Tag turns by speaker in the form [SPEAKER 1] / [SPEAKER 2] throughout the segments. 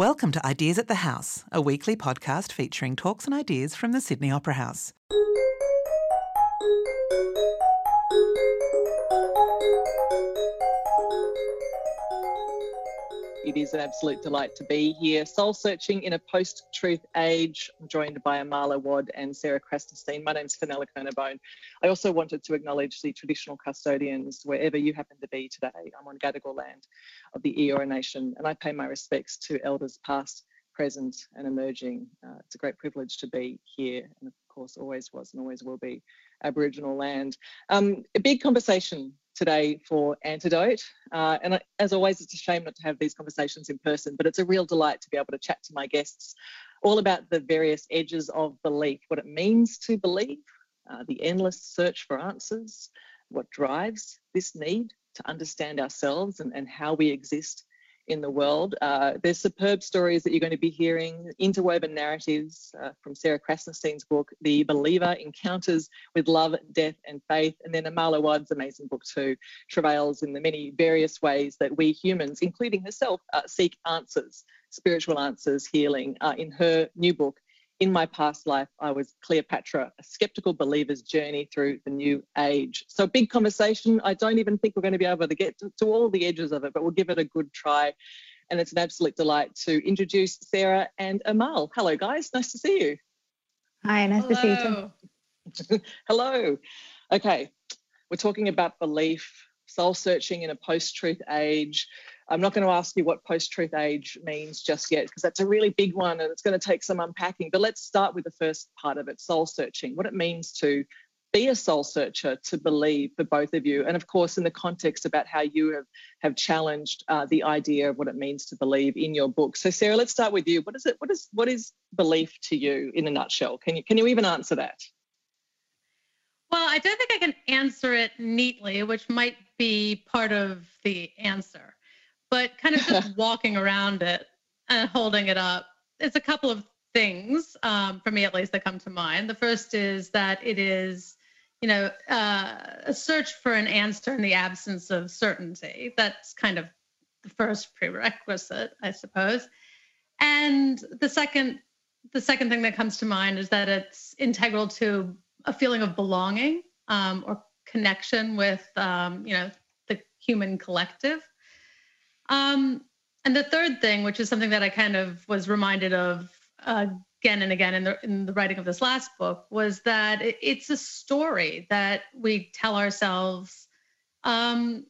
[SPEAKER 1] Welcome to Ideas at the House, a weekly podcast featuring talks and ideas from the Sydney Opera House.
[SPEAKER 2] It is an absolute delight to be here. Soul searching in a post truth age. I'm joined by Amal Awad and Sarah Krasnostein. My name's Fenella Kernebone. I also wanted to acknowledge the traditional custodians wherever you happen to be today. I'm on Gadigal land of the Eora Nation, and I pay my respects to elders past, present, and emerging. Uh, it's a great privilege to be here, and of course, always was and always will be Aboriginal land. Um, a big conversation today for Antidote. Uh, and as always, it's a shame not to have these conversations in person, but it's a real delight to be able to chat to my guests all about the various edges of belief, what it means to believe, uh, the endless search for answers, what drives this need to understand ourselves and, and how we exist in the world. Uh, there's superb stories that you're going to be hearing, interwoven narratives uh, from Sarah Krasnostein's book, The Believer Encounters with Love, Death and Faith, and then Amal Awad's amazing book too, travails in the many various ways that we humans, including herself, uh, seek answers, spiritual answers, healing, uh, in her new book, in my past life, I was Cleopatra, a skeptical believer's journey through the new age. So, big conversation. I don't even think we're going to be able to get to, to, all the edges of it, but we'll give it a good try. And it's an absolute delight to introduce Sarah and Amal. Hello, guys. Nice to see you.
[SPEAKER 3] Hi, nice Hello. to see
[SPEAKER 2] you. Too. Hello. Okay, we're talking about belief, soul searching in a post truth age. I'm not going to ask you what post truth age means just yet, because that's a really big one and it's going to take some unpacking. But let's start with the first part of it soul searching, what it means to be a soul searcher, to believe for both of you. And of course, in the context about how you have, have challenged uh, the idea of what it means to believe in your book. So, Sarah, let's start with you. What is it? What is what is belief to you in a nutshell? Can you can you even answer that?
[SPEAKER 4] Well, I don't think I can answer it neatly, which might be part of the answer but kind of just walking around it and holding it up. It's a couple of things um, for me at least that come to mind. The first is that it is, you know, uh, a search for an answer in the absence of certainty. That's kind of the first prerequisite, I suppose. And the second, the second thing that comes to mind is that it's integral to a feeling of belonging um, or connection with, um, you know, the human collective. Um, and the third thing, which is something that I kind of was reminded of uh, again and again in the in the writing of this last book, was that it's a story that we tell ourselves um,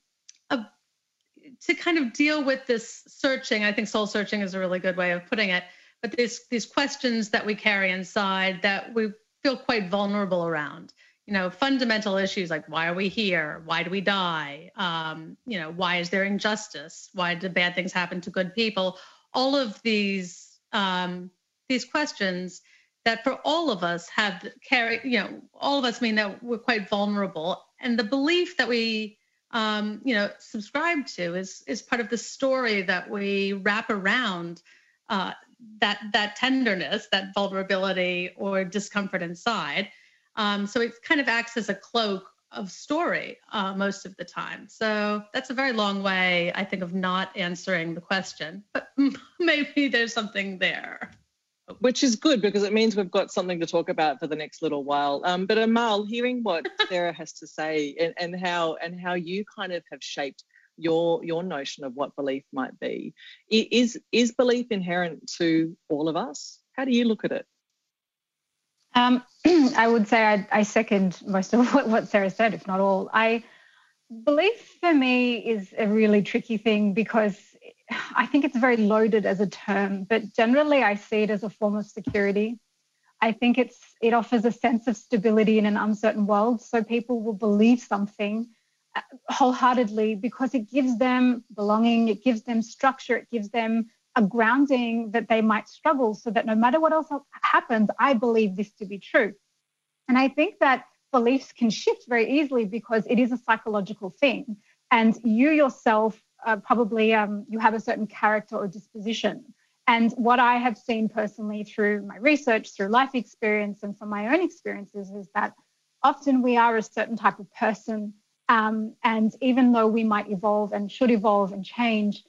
[SPEAKER 4] to kind of deal with this searching. I think soul searching is a really good way of putting it. But these these questions that we carry inside that we feel quite vulnerable around you know fundamental issues like why are we here? Why do we die? Um, you know why is there injustice? Why do bad things happen to good people? All of these um, these questions that for all of us have carry you know all of us mean that we're quite vulnerable. And the belief that we um, you know subscribe to is is part of the story that we wrap around uh, that that tenderness that vulnerability or discomfort inside um, so it kind of acts as a cloak of story uh, most of the time. So that's a very long way, I think, of not answering the question. But maybe there's something there.
[SPEAKER 2] Which is good because it means we've got something to talk about for the next little while. Um, but Amal, hearing what Sarah has to say and, and how and how you kind of have shaped your your notion of what belief might be, is is belief inherent to all of us? How do you look at it?
[SPEAKER 3] Um, I would say I, I, second most of what, what Sarah said, if not all. I belief for me is a really tricky thing because I think it's very loaded as a term, but generally I see it as a form of security. I think it's it offers a sense of stability in an uncertain world, so people will believe something uh, wholeheartedly because it gives them belonging, it gives them structure, it gives them a grounding that they might struggle so that no matter what else happens, I believe this to be true. And I think that beliefs can shift very easily because it is a psychological thing. And you yourself uh, probably um, you have a certain character or disposition. And what I have seen personally through my research, through life experience, and from my own experiences is that often we are a certain type of person. Um, and even though we might evolve and should evolve and change,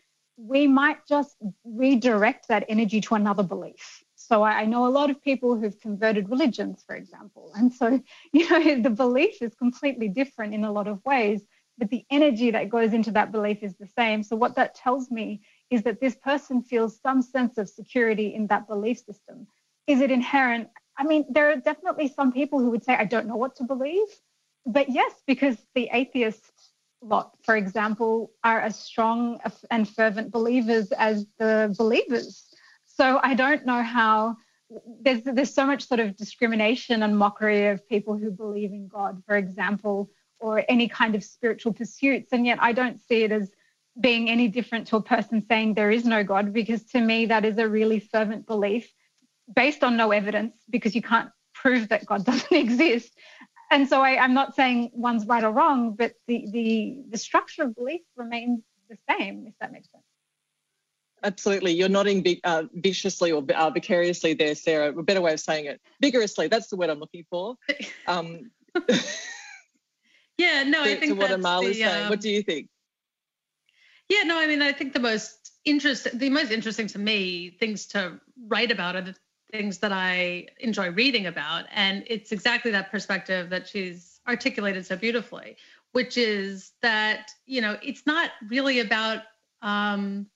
[SPEAKER 3] we might just redirect that energy to another belief. So I, know a lot of people who've converted religions, for example. And so, you know, the belief is completely different in a lot of ways, but the energy that goes into that belief is the same. So what that tells me is that this person feels some sense of security in that belief system. Is it inherent? I mean, there are definitely some people who would say, I don't know what to believe. But yes, because the atheist lot, for example, are as strong and fervent believers as the believers. So I don't know how there's there's so much sort of discrimination and mockery of people who believe in God, for example, or any kind of spiritual pursuits, and yet I don't see it as being any different to a person saying there is no God, because to me that is a really fervent belief based on no evidence, because you can't prove that God doesn't exist and so I, am not saying one's right or wrong, but the, the the structure of belief remains the same, if that makes sense.
[SPEAKER 2] Absolutely, you're nodding uh, viciously or uh, vicariously there, Sarah. A better way of saying it, vigorously. That's the word I'm looking for. Um,
[SPEAKER 4] yeah, no,
[SPEAKER 2] to,
[SPEAKER 4] I think
[SPEAKER 2] to what Amal
[SPEAKER 4] is
[SPEAKER 2] saying.
[SPEAKER 4] Um,
[SPEAKER 2] what do you think?
[SPEAKER 4] Yeah, no, I mean, I think the most interesting, the most interesting to me things to write about are the things that I enjoy reading about. And it's exactly that perspective that she's articulated so beautifully, which is that, you know, it's not really about um,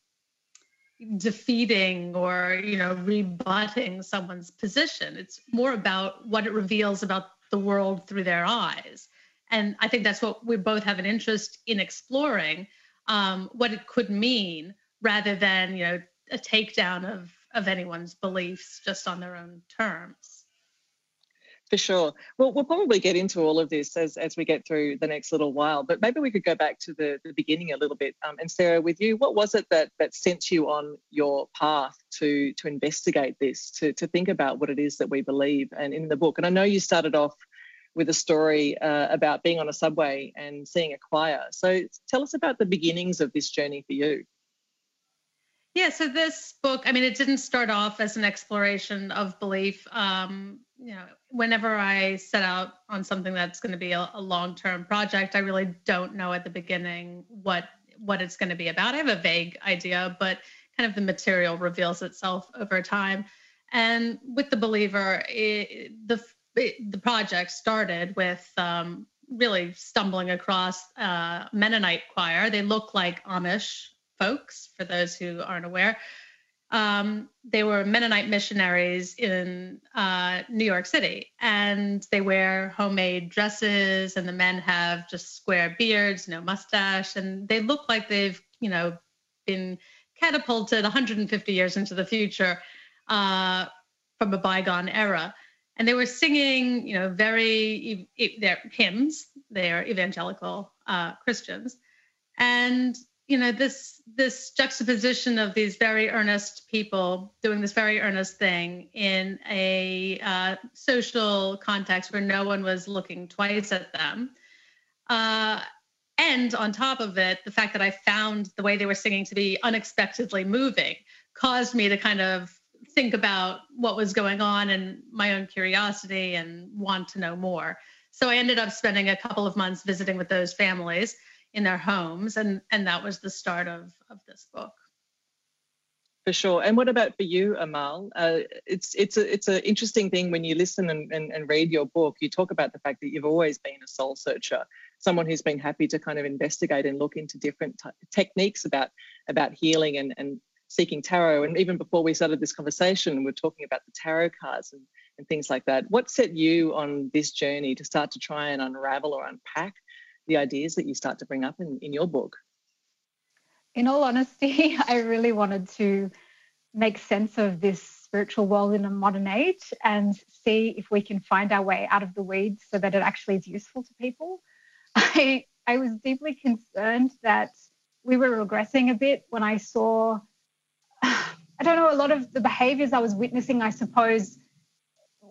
[SPEAKER 4] defeating or, you know, rebutting someone's position. It's more about what it reveals about the world through their eyes. And I think that's what we both have an interest in exploring um, what it could mean rather than, you know, a takedown of of anyone's beliefs just on their own terms.
[SPEAKER 2] For sure. Well, we'll probably get into all of this as, as we get through the next little while, but maybe we could go back to the, the beginning a little bit. Um, and Sarah, with you, what was it that, that sent you on your path to, to investigate this, to, to think about what it is that we believe and in the book? And I know you started off with a story uh, about being on a subway and seeing a choir. So tell us about the beginnings of this journey for you.
[SPEAKER 4] Yeah, so this book, I mean, it didn't start off as an exploration of belief. Um, you know, whenever I set out on something that's going to be a, a long-term project, I really don't know at the beginning what what it's going to be about. I have a vague idea, but kind of the material reveals itself over time. And with the believer, it, the it, the project started with um, really stumbling across a Mennonite choir. They look like Amish folks, for those who aren't aware. Um, they were Mennonite missionaries in uh, New York City, and they wear homemade dresses, and the men have just square beards, no mustache, and they look like they've, you know, been catapulted 150 years into the future uh, from a bygone era. And they were singing, you know, very their hymns. They are evangelical uh, Christians, and you know this this juxtaposition of these very earnest people doing this very earnest thing in a uh, social context where no one was looking twice at them. Uh, and on top of it the fact that i found the way they were singing to be unexpectedly moving caused me to kind of think about what was going on and my own curiosity and want to know more. So i ended up spending a couple of months visiting with those families in their homes and and that was the start of of this book.
[SPEAKER 2] For sure. And what about for you amal? Uh, it's it's a it's an interesting thing when you listen and, and, and read your book you talk about the fact that you've always been a soul searcher someone who's been happy to kind of investigate and look into different t- techniques about about healing and and seeking tarot. And even before we started this conversation we're talking about the tarot cards and, and things like that. What set you on this journey to start to try and unravel or unpack the ideas that you start to bring up in, in your book?
[SPEAKER 3] In all honesty, I really wanted to make sense of this spiritual world in a modern age and see if we can find our way out of the weeds so that it actually is useful to people. I, I was deeply concerned that we were regressing a bit when I saw, I don't know, a lot of the behaviors I was witnessing, I suppose,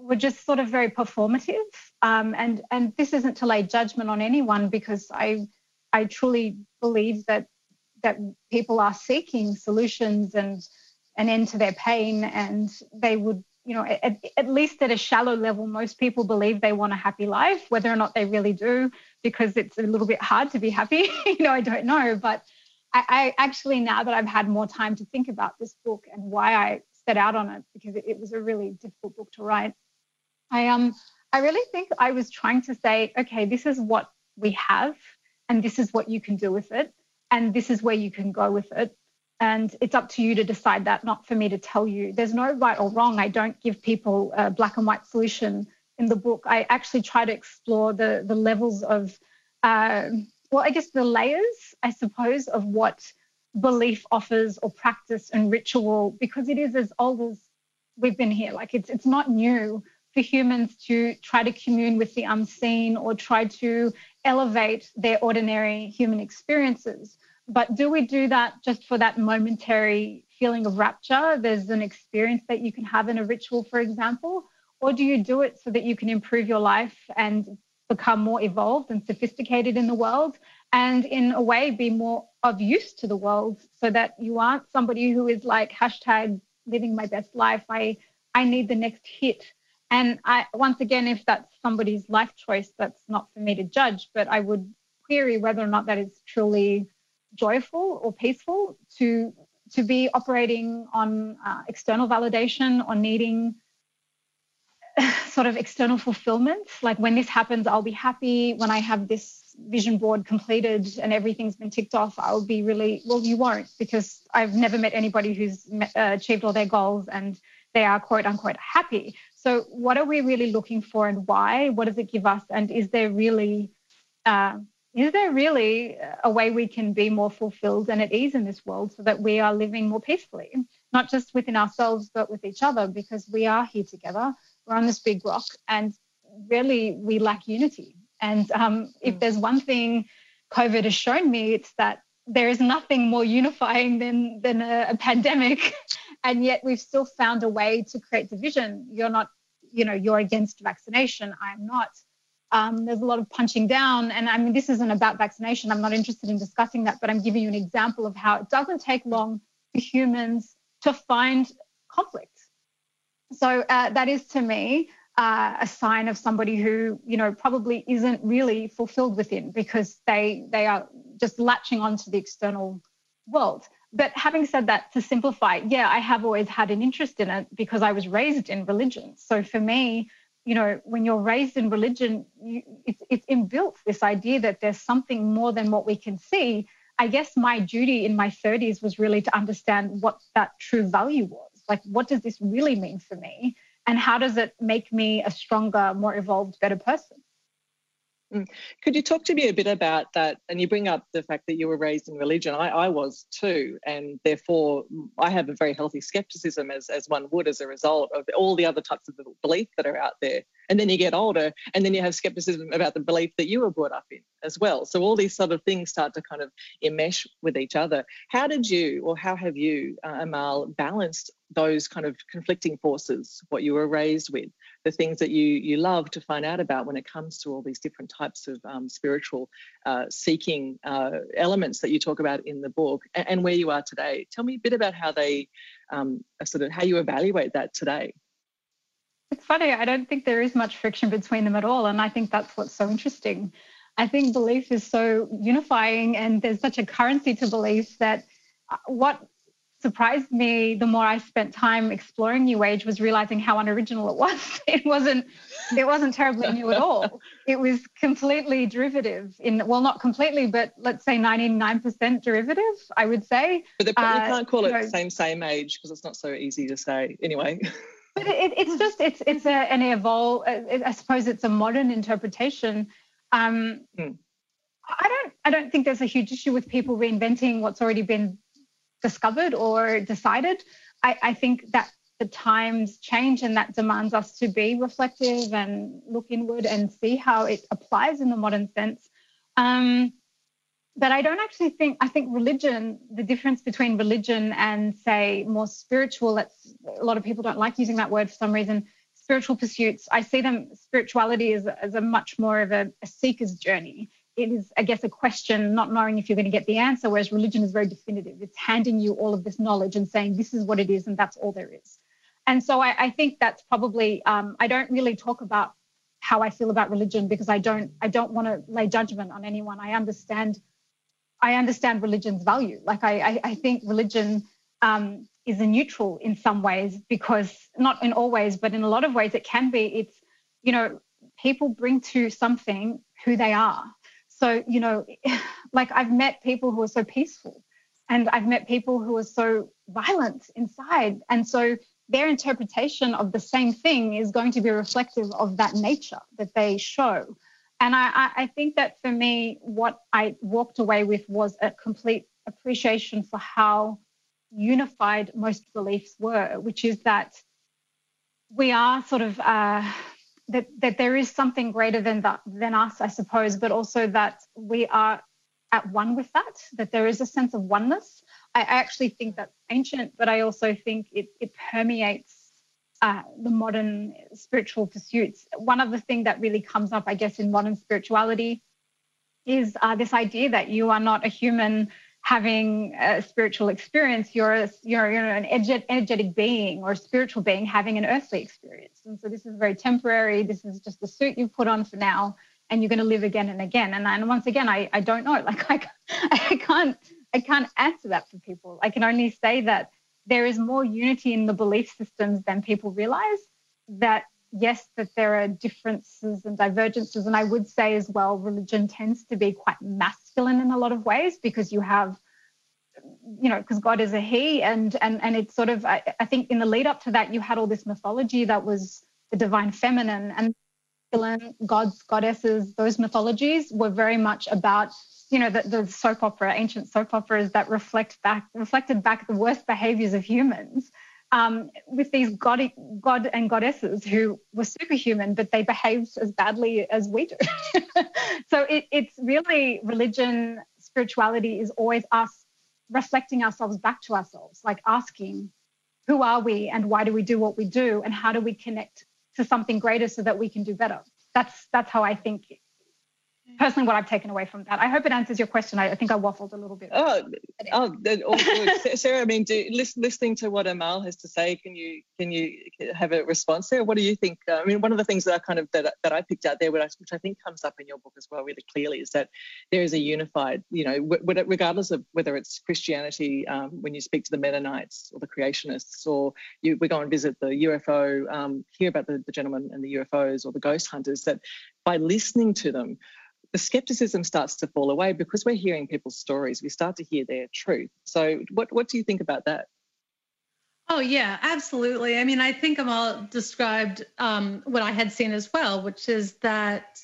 [SPEAKER 3] were just sort of very performative. Um, and and this isn't to lay judgment on anyone because I I truly believe that that people are seeking solutions and an end to their pain, and they would you know at, at least at a shallow level most people believe they want a happy life whether or not they really do because it's a little bit hard to be happy you know i don't know but I, I, actually, now that I've had more time to think about this book and why I set out on it, because it, it was a really difficult book to write, I um I really think I was trying to say, okay, this is what we have, and this is what you can do with it, and this is where you can go with it. And it's up to you to decide that, not for me to tell you. There's no right or wrong. I don't give people a black and white solution in the book. I actually try to explore the the levels of uh, well, I guess the layers, I suppose, of what belief offers or practice and ritual, because it is as old as we've been here. Like it's it's not new for humans to try to commune with the unseen or try to elevate their ordinary human experiences. But do we do that just for that momentary feeling of rapture? There's an experience that you can have in a ritual, for example. Or do you do it so that you can improve your life and become more evolved and sophisticated in the world and in a way be more of use to the world so that you aren't somebody who is like hashtag living my best life i i need the next hit and i once again if that's somebody's life choice that's not for me to judge but i would query whether or not that is truly joyful or peaceful to to be operating on uh, external validation or needing sort of external fulfillment. Like when this happens, I'll be happy. When I have this vision board completed and everything's been ticked off, I'll be really, well, you won't because I've never met anybody who's met, uh, achieved all their goals and they are quote unquote happy. So, what are we really looking for and why? What does it give us? And is there really, uh, is there really a way we can be more fulfilled and at ease in this world so that we are living more peacefully, not just within ourselves, but with each other, because we are here together we're on this big rock and really we lack unity. And um, if mm. there's one thing COVID has shown me, it's that there is nothing more unifying than, than a, a pandemic. and yet we've still found a way to create division. You're not, you know, you're against vaccination. I'm not. Um, there's a lot of punching down. And I mean, this isn't about vaccination. I'm not interested in discussing that, but I'm giving you an example of how it doesn't take long for humans to find conflict so uh, that is to me uh, a sign of somebody who you know probably isn't really fulfilled within because they they are just latching onto the external world but having said that to simplify yeah i have always had an interest in it because i was raised in religion. So for me you know when you're raised in religion you, it's, it's inbuilt this idea that there's something more than what we can see. I guess my duty in my 30s was really to understand what that true value was. Like what does this really mean for me? And how does it make me a stronger more evolved better person.
[SPEAKER 2] Mm. could you talk to me a bit about that? And you bring up the fact that you were raised in religion. I, I, was too, and therefore I have a very healthy skepticism, as as one would, as a result of all the other types of belief that are out there. And then you get older, and then you have skepticism about the belief that you were brought up in as well. So all these sort of things start to kind of enmesh with each other. How did you, or how have you, uh, Amal, balanced those kind of conflicting forces, what you were raised with, the things that you you love to find out about when it comes to all these different types of um, spiritual uh, seeking uh, elements that you talk about in the book, and, and, where you are today. Tell me a bit about how they um, sort of how you evaluate that today.
[SPEAKER 3] It's funny. I don't think there is much friction between them at all, and I think that's what's so interesting. I think belief is so unifying, and there's such a currency to belief that uh, what surprised me the more I spent time exploring New Age was realizing how unoriginal it was. It wasn't it wasn't terribly new at all. It was completely derivative in well not completely, but let's say 99% derivative, I would say.
[SPEAKER 2] But uh, can't call it know, same same age because it's not so easy to say anyway.
[SPEAKER 3] But it, it's just it's it's a, an evolve. I suppose it's a modern interpretation. Um, hmm. I don't I don't think there's a huge issue with people reinventing what's already been discovered or decided. I, I think that the times change and that demands us to be reflective and look inward and see how it applies in the modern sense. Um, but I don't actually think, I think religion, the difference between religion and, say, more spiritual, that's a lot of people don't like using that word for some reason, spiritual pursuits, I see them, spirituality as, as a much more of a, a seeker's journey it is, I guess, a question not knowing if you're going to get the answer, whereas religion is very definitive. It's handing you all of this knowledge and saying this is what it is and that's all there is. And so I, I think that's probably um, I don't really talk about how I feel about religion because I don't I don't want to lay judgment on anyone. I understand I understand religion's value. Like I, I, I think religion um, is a neutral in some ways because not in all ways, but in a lot of ways it can be. It's you know people bring to something who they are. So you know, like I've met people who are so peaceful, and I've met people who are so violent inside, and so their interpretation of the same thing is going to be reflective of that nature that they show. And I, I think that for me, what I walked away with was a complete appreciation for how unified most beliefs were, which is that we are sort of uh, that that there is something greater than that than us, I suppose, but also that we are at one with that. That there is a sense of oneness. I, actually think that's ancient, but I also think it it permeates uh, the modern spiritual pursuits. One of the things that really comes up, I guess, in modern spirituality is uh, this idea that you are not a human having a spiritual experience. You're, you're, you're an energetic being or a spiritual being having an earthly experience. And so this is very temporary. This is just a suit you put on for now, and you're going to live again and again. And, and once again, I, I don't know. Like I, I can't I can't answer that for people. I can only say that there is more unity in the belief systems than people realize. That yes, that there are differences and divergences. And I would say as well, religion tends to be quite masculine in a lot of ways because you have, you know, because God is a He, and and and it's sort of I, I think in the lead up to that you had all this mythology that was the divine feminine and gods, goddesses, those mythologies were very much about you know, the, the soap opera, ancient soap operas that reflect back, reflected back the worst behaviors of humans. Um, with these god, god and goddesses who were superhuman, but they behaved as badly as we do. so it, it's really religion, spirituality is always us reflecting ourselves back to ourselves, like asking, who are we and why do we do what we do and how do we connect to something greater so that we can do better? That's that's how I think personally what I've taken away from that. I hope it answers your question. I, I think I waffled a little bit.
[SPEAKER 2] Oh, oh, all good. Sarah, I mean, do, listening to what Amal has to say, can you can you have a response there? What do you think? Uh, I mean, one of the things that I kind of that, that I picked out there, which I, which I think comes up in your book as well, really clearly, is that there is a unified, you know, regardless of whether it's Christianity, um, when you speak to the Mennonites or the creationists, or you, we go and visit the UFO, um, hear about the, the gentleman and the UFOs or the ghost hunters, that by listening to them the skepticism starts to fall away because we're hearing people's stories. We start to hear their truth. So, what what do you think about that?
[SPEAKER 4] Oh yeah, absolutely. I mean, I think Amal described um, what I had seen as well, which is that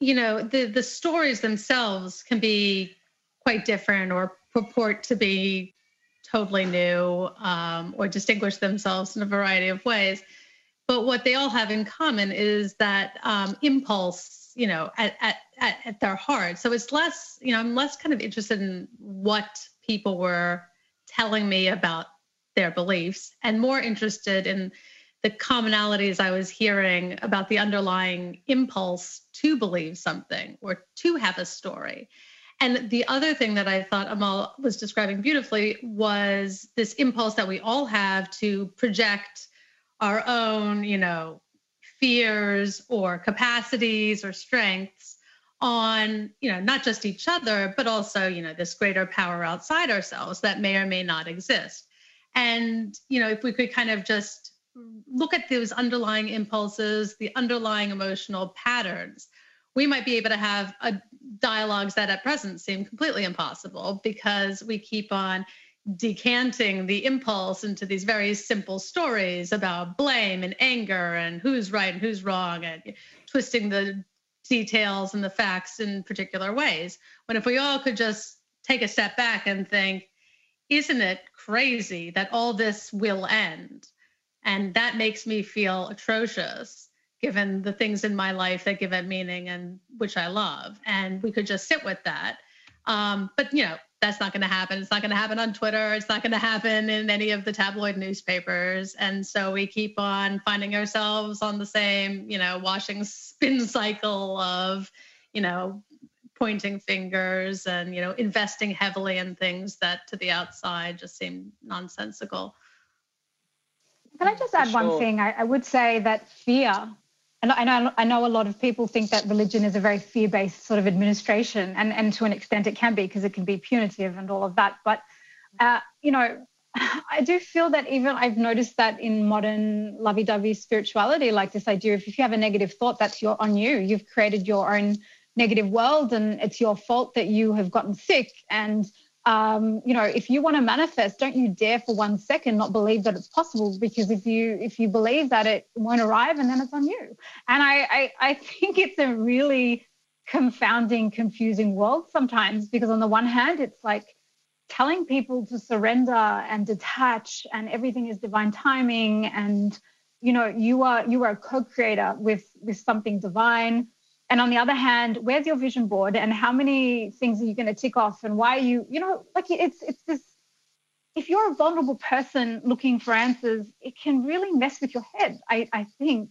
[SPEAKER 4] you know the the stories themselves can be quite different or purport to be totally new um, or distinguish themselves in a variety of ways. But what they all have in common is that um, impulse you know, at, at, at, their heart. So it's less, you know, I'm less kind of interested in what people were telling me about their beliefs and more interested in the commonalities I was hearing about the underlying impulse to believe something or to have a story. And the other thing that I thought Amal was describing beautifully was this impulse that we all have to project our own, you know, fears or capacities or strengths on you know not just each other but also you know this greater power outside ourselves that may or may not exist. And you know if we could kind of just look at those underlying impulses the underlying emotional patterns we might be able to have a, dialogues that at present seem completely impossible because we keep on decanting the impulse into these very simple stories about blame and anger and who's right and who's wrong and twisting the details and the facts in particular ways. When if we all could just take a step back and think, isn't it crazy that all this will end? And that makes me feel atrocious given the things in my life that give it meaning and which I love. And we could just sit with that. Um, but you know, that's not going to happen. It's not going to happen on Twitter. It's not going to happen in any of the tabloid newspapers. And so we keep on finding ourselves on the same, you know, washing spin cycle of, you know, pointing fingers and, you know, investing heavily in things that to the outside just seem nonsensical.
[SPEAKER 3] Can I just add sure. one thing? I, I would say that fear and I know, I know a lot of people think that religion is a very fear-based sort of administration, and, and to an extent it can be because it can be punitive and all of that. But uh, you know, I do feel that even I've noticed that in modern lovey-dovey spirituality, like this idea of if you have a negative thought, that's your on you. You've created your own negative world, and it's your fault that you have gotten sick. And um, you know, if you want to manifest, don't you dare for one second not believe that it's possible, because if you if you believe that it won't arrive, and then it's on you. And I I, I think it's a really confounding, confusing world sometimes, because on the one hand, it's like telling people to surrender and detach and everything is divine timing and you know you are you are a co-creator with with something divine and on the other hand where's your vision board and how many things are you going to tick off and why are you you know like it's it's this if you're a vulnerable person looking for answers it can really mess with your head i i think.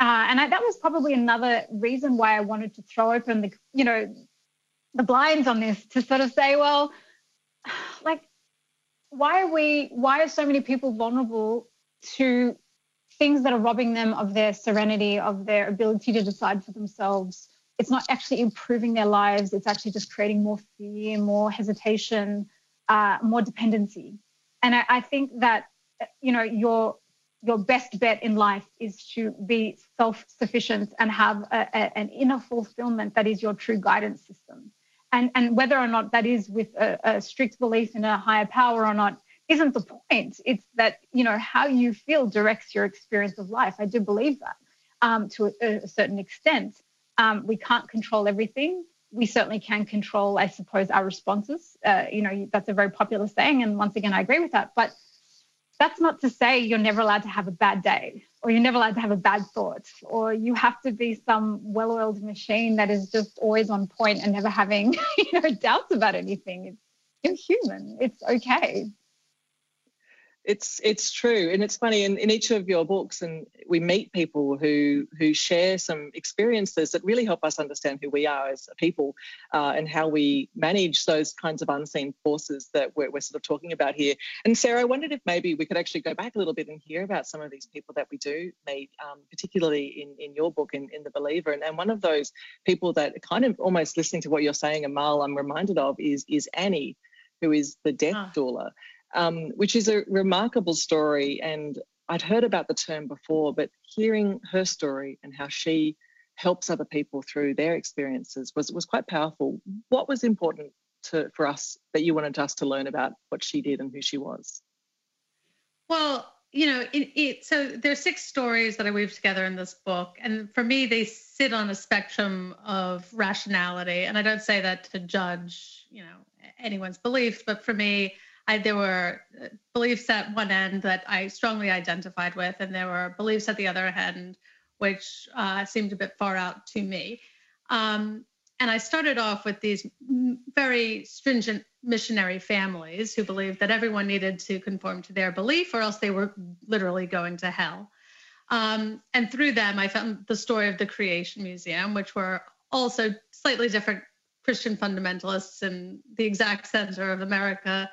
[SPEAKER 3] Uh, and I, that was probably another reason why i wanted to throw open the you know the blinds on this to sort of say well like why are we why are so many people vulnerable to things that are robbing them of their serenity of their ability to decide for themselves. It's not actually improving their lives. It's actually just creating more fear more hesitation uh, more dependency. And I, I think that you know your your best bet in life is to be self-sufficient and have a, a, an inner fulfillment that is your true guidance system. And and whether or not that is with a, a strict belief in a higher power or not isn't the point. It's that you know how you feel directs your experience of life. I do believe that um, to a, a, certain extent. Um, we can't control everything. We certainly can control i suppose our responses. Uh, you know that's a very popular saying and once again i agree with that but that's not to say you're never allowed to have a bad day or you're never allowed to have a bad thought or you have to be some well-oiled machine that is just always on point and never having you know doubts about anything. It's, you're human. It's okay
[SPEAKER 2] it's it's true. And it's funny in, in each of your books and we meet people who who share some experiences that really help us understand who we are as a people uh, and how we manage those kinds of unseen forces that we're, we're sort of talking about here. And sarah i wondered if maybe we could actually go back a little bit and hear about some of these people that we do meet um, particularly in in your book in, in the believer. And, and one of those people that kind of almost listening to what you're saying amal i'm reminded of is is annie who is the death ah. doula um, which is a remarkable story. And I'd heard about the term before, but hearing her story and how she helps other people through their experiences was, was quite powerful. What was important to, for us that you wanted us to learn about what she did and who she was?
[SPEAKER 4] Well, you know, it, it, so there's six stories that I weave together in this book, and for me, they sit on a spectrum of rationality. And I don't say that to judge, you know, anyone's beliefs, but for me, I, there were uh, beliefs at one end that I strongly identified with, and there were beliefs at the other end which uh, seemed a bit far out to me. Um, and I started off with these very stringent missionary families who believed that everyone needed to conform to their belief or else they were literally going to hell. Um, and through them, I found the story of the Creation Museum, which were also slightly different Christian fundamentalists in the exact center of America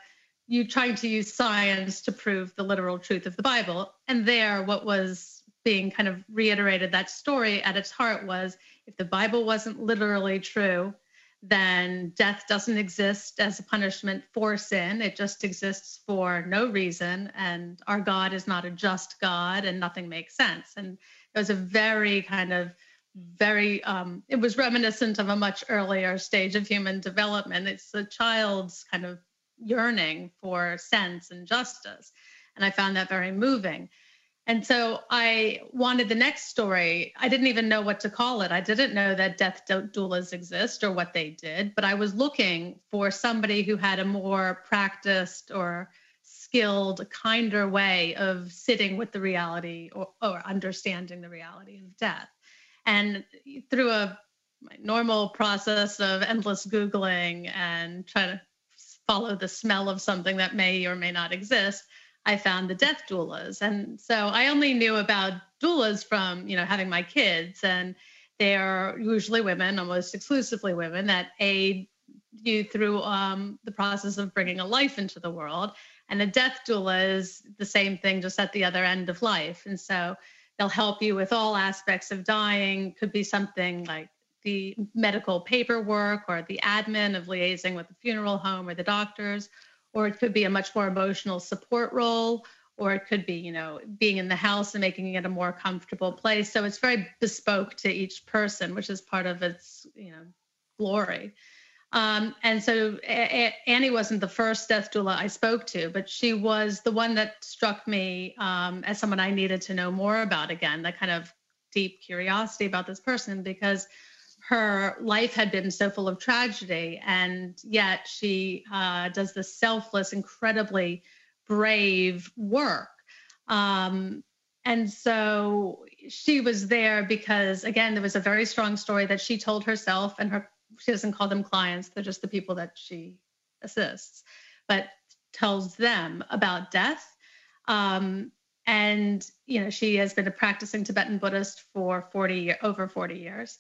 [SPEAKER 4] you trying to use science to prove the literal truth of the Bible. And there, what was being kind of reiterated, that story at its heart was if the Bible wasn't literally true, then death doesn't exist as a punishment for sin. It just exists for no reason. And our God is not a just God and nothing makes sense. And it was a very kind of very um, it was reminiscent of a much earlier stage of human development it's a child's kind of yearning for sense and justice. And I found that very moving. And so I wanted the next story. I didn't even know what to call it. I didn't know that death doulas exist or what they did, but I was looking for somebody who had a more practiced or skilled, kinder way of sitting with the reality or, or understanding the reality of death. And through a normal process of endless Googling and trying to follow the smell of something that may or may not exist, I found the death doulas. And so I only knew about doulas from, you know, having my kids and they are usually women, almost exclusively women that aid you through um, the process of bringing a life into the world. And a death doula is the same thing, just at the other end of life. And so they'll help you with all aspects of dying. Could be something like the medical paperwork or the admin of liaising with the funeral home or the doctors, or it could be a much more emotional support role, or it could be, you know, being in the house and making it a more comfortable place. So it's very bespoke to each person, which is part of its, you know, glory. Um, and so a- a- Annie wasn't the first death doula I spoke to, but she was the one that struck me um, as someone I needed to know more about again, that kind of deep curiosity about this person because her life had been so full of tragedy. And yet she uh, does this selfless, incredibly brave work. Um, and so she was there because, again, there was a very strong story that she told herself and her she doesn't call them clients, they're just the people that she assists, but tells them about death. Um, and you know, she has been a practicing Tibetan Buddhist for 40 over 40 years.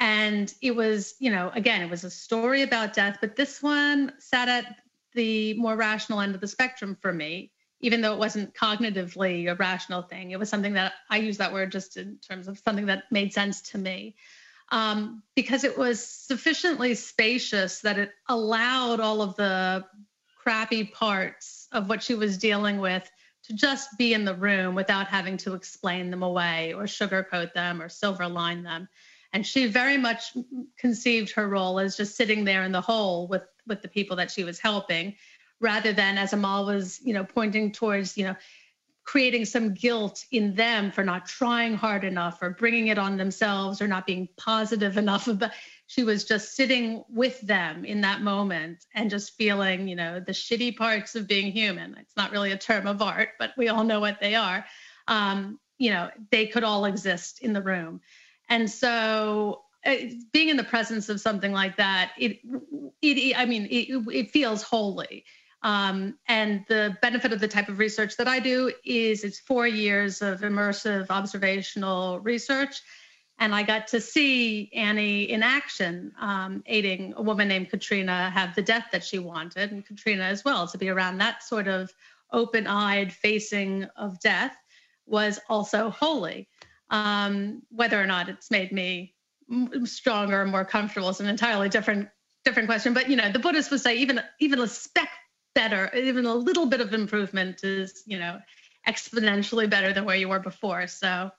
[SPEAKER 4] And it was, you know, again, it was a story about death, but this one sat at the more rational end of the spectrum for me, even though it wasn't cognitively a rational thing. It was something that I use that word just in terms of something that made sense to me um, because it was sufficiently spacious that it allowed all of the crappy parts of what she was dealing with to just be in the room without having to explain them away or sugarcoat them or silver line them. And she very much conceived her role as just sitting there in the hole with with the people that she was helping, rather than as Amal was, you know, pointing towards, you know, creating some guilt in them for not trying hard enough or bringing it on themselves or not being positive enough about she was just sitting with them in that moment and just feeling you know the shitty parts of being human. It's not really a term of art but we all know what they are. Um, you know they could all exist in the room and so uh, being in the presence of something like that it, it i mean it, it feels holy um, and the benefit of the type of research that I do is it's four years of immersive observational research. And I got to see Annie in action, um, aiding a woman named Katrina have the death that she wanted, and Katrina as well. To be around that sort of open eyed facing of death was also holy. Um, whether or not it's made me stronger, and more comfortable is an entirely different different question. But you know, the Buddhists would say even even a speck better, even a little bit of improvement is, you know, exponentially better than where you were before. So,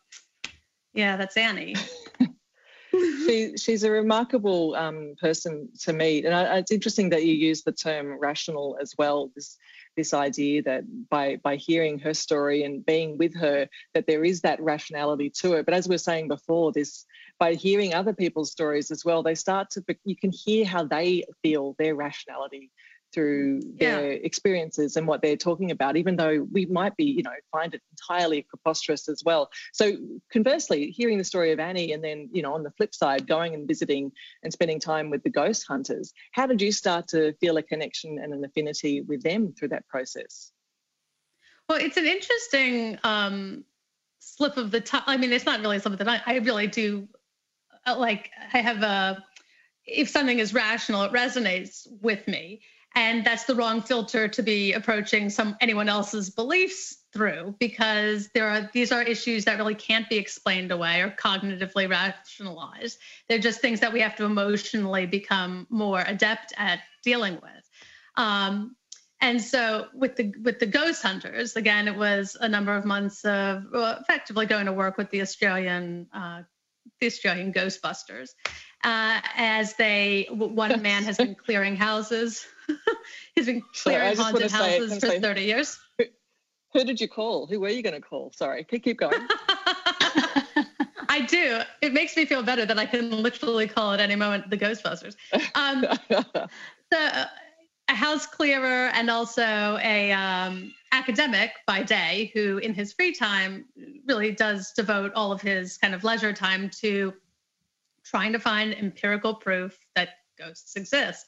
[SPEAKER 4] yeah, that's Annie.
[SPEAKER 2] she, she's a remarkable um, person to meet, and I, it's interesting that you use the term rational as well. This this idea that by by hearing her story and being with her, that there is that rationality to it. But as we are saying before, this by hearing other people's stories as well, they start to you can hear how they feel their rationality through their yeah. experiences and what they're talking about, even though we might be, you know, find it entirely preposterous as well. So conversely, hearing the story of Annie and then, you know, on the flip side, going and visiting and spending time with the ghost hunters, how did you start to feel a connection and an affinity with them through that process?
[SPEAKER 4] Well, it's an interesting um, slip of the tongue. I mean, it's not really slip of the tongue. I really do uh, like, I have a, if something is rational, it resonates with me and that's the wrong filter to be approaching some anyone else's beliefs through because there are these are issues that really can't be explained away or cognitively rationalized. They're just things that we have to emotionally become more adept at dealing with. Um, and so with the with the ghost hunters again it was a number of months of well, effectively going to work with the australian uh, the australian ghostbusters uh, as they one man has been clearing houses He's been clearing Sorry, haunted houses for say, 30 years.
[SPEAKER 2] Who, who, did you call? Who were you going to call? Sorry, keep going.
[SPEAKER 4] I do. It makes me feel better that I can literally call at any moment the Ghostbusters. Um, so, a house clearer and also a um, academic by day who, in his free time, really does devote all of his kind of leisure time to trying to find empirical proof that ghosts exist.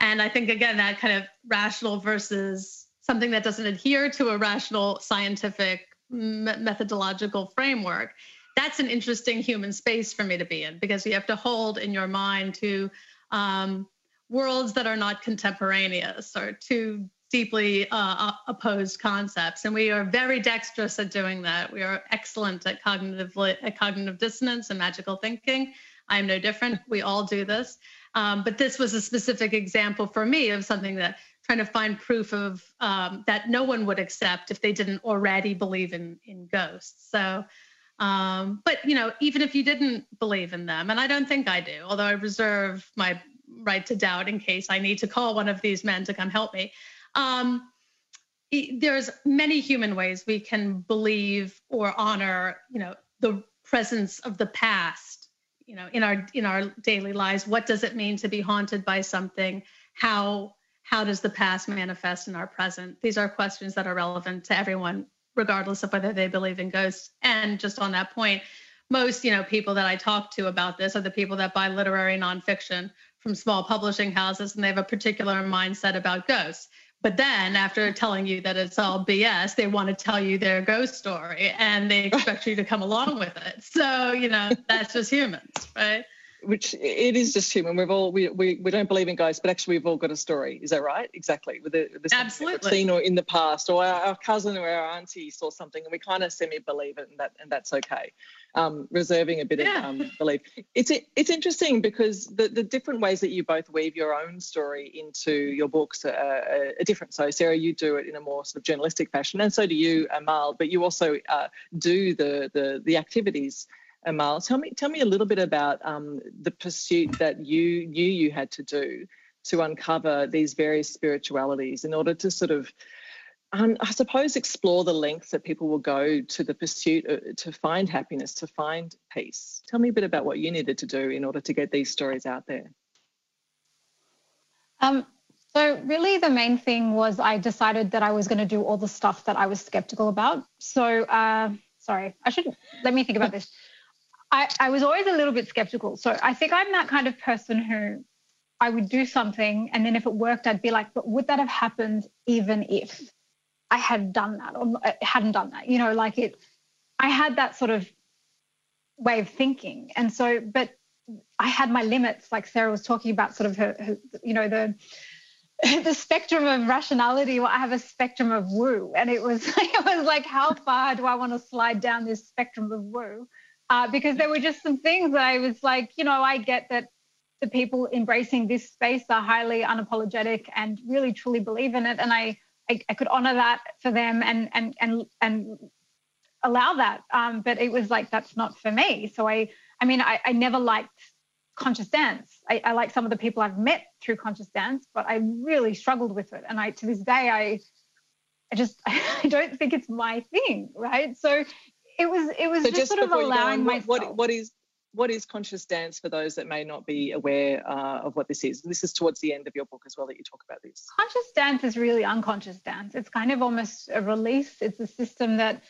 [SPEAKER 4] And I think, again, that kind of rational versus something that doesn't adhere to a rational scientific methodological framework, that's an interesting human space for me to be in because you have to hold in your mind to um, worlds that are not contemporaneous or to deeply uh, opposed concepts, and we are very dexterous at doing that. We are excellent at cognitive at cognitive dissonance and magical thinking. I am no different. We all do this, um, but this was a specific example for me of something that trying to find proof of um, that no one would accept if they didn't already believe in in ghosts. So. Um, but you know, even if you didn't believe in them, and I don't think I do, although I reserve my right to doubt in case I need to call one of these men to come help me. Um, there's many human ways we can believe or honor, you know, the presence of the past, you know, in our in our daily lives. What does it mean to be haunted by something? How how does the past manifest in our present? These are questions that are relevant to everyone, regardless of whether they believe in ghosts. And just on that point, most you know people that I talk to about this are the people that buy literary nonfiction from small publishing houses, and they have a particular mindset about ghosts. But then, after telling you that it's all BS, they want to tell you their ghost story and they expect you to come along with it. So, you know, that's just humans, right?
[SPEAKER 2] which it is just human. We've all we, we, we don't believe in ghosts, but actually we've all got a story. Is that right? Exactly. With the, the
[SPEAKER 4] absolutely
[SPEAKER 2] seen or in the past, or our, our, cousin or our auntie saw something, and we kind of semi believe it, and that and that's okay. Um, reserving a bit yeah. of um, belief. It's it's interesting because the the different ways that you both weave your own story into your books are, are, are different. So Sarah, you do it in a more sort of journalistic fashion, and so do you, Amal. But you also uh, do the the the activities Amal. Tell me, tell me a little bit about um, the pursuit that you knew you had to do to uncover these various spiritualities in order to sort of, um, I suppose, explore the lengths that people will go to the pursuit uh, to find happiness, to find peace. Tell me a bit about what you needed to do in order to get these stories out there.
[SPEAKER 3] Um, so really, the main thing was I decided that I was going to do all the stuff that I was skeptical about. So, uh, sorry, I should let me think about this. I, I was always a little bit skeptical. So I think I'm that kind of person who I would do something and then if it worked, I'd be like, but would that have happened even if I had done that or uh, hadn't done that? You know, like it, I had that sort of way of thinking. And so, but I had my limits, like Sarah was talking about, sort of her, her you know, the, the spectrum of rationality well, i have a spectrum of woo and it was it was like how far do i want to slide down this spectrum of woo uh, because there were just some things that I was like, you know, I get that the people embracing this space are highly unapologetic and really truly believe in it, and I I, I could honor that for them and and and and allow that. Um, but it was like that's not for me. So I I mean I, I never liked conscious dance. I, I like some of the people I've met through conscious dance, but I really struggled with it, and I to this day I I just I don't think it's my thing, right? So it was it was so just, just, sort of allowing myself.
[SPEAKER 2] What, what is what is conscious dance for those that may not be aware uh, of what this is? This is towards the end of your book as well that you talk about this.
[SPEAKER 3] Conscious dance is really unconscious dance. It's kind of almost a release. It's a system that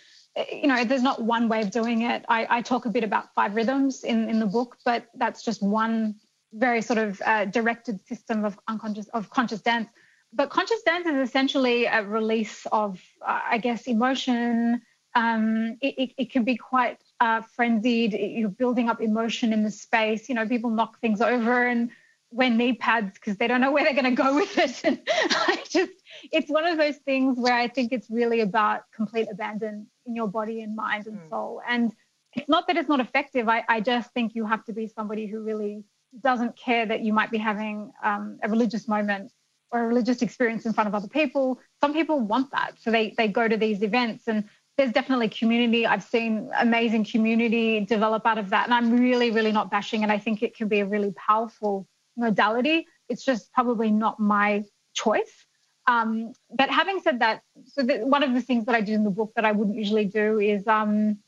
[SPEAKER 3] you know there's not one way of doing it. I, I talk a bit about five rhythms in in the book, but that's just one very sort of uh, directed system of unconscious of conscious dance. But conscious dance is essentially a release of, uh, I guess, emotion, um, it, it, it, can be quite uh, frenzied. You're building up emotion in the space. You know, people knock things over and wear knee pads because they don't know where they're going to go with it. And I just, it's one of those things where I think it's really about complete abandon in your body and mind and mm. soul. And it's not that it's not effective. I, I just think you have to be somebody who really doesn't care that you might be having um, a religious moment or a religious experience in front of other people. Some people want that. So they, they go to these events and there's definitely community. I've seen amazing community develop out of that. And I'm really, really not bashing it. I think it can be a really powerful modality. It's just probably not my choice. Um, but having said that, so the, one of the things that I did in the book that I wouldn't usually do is um,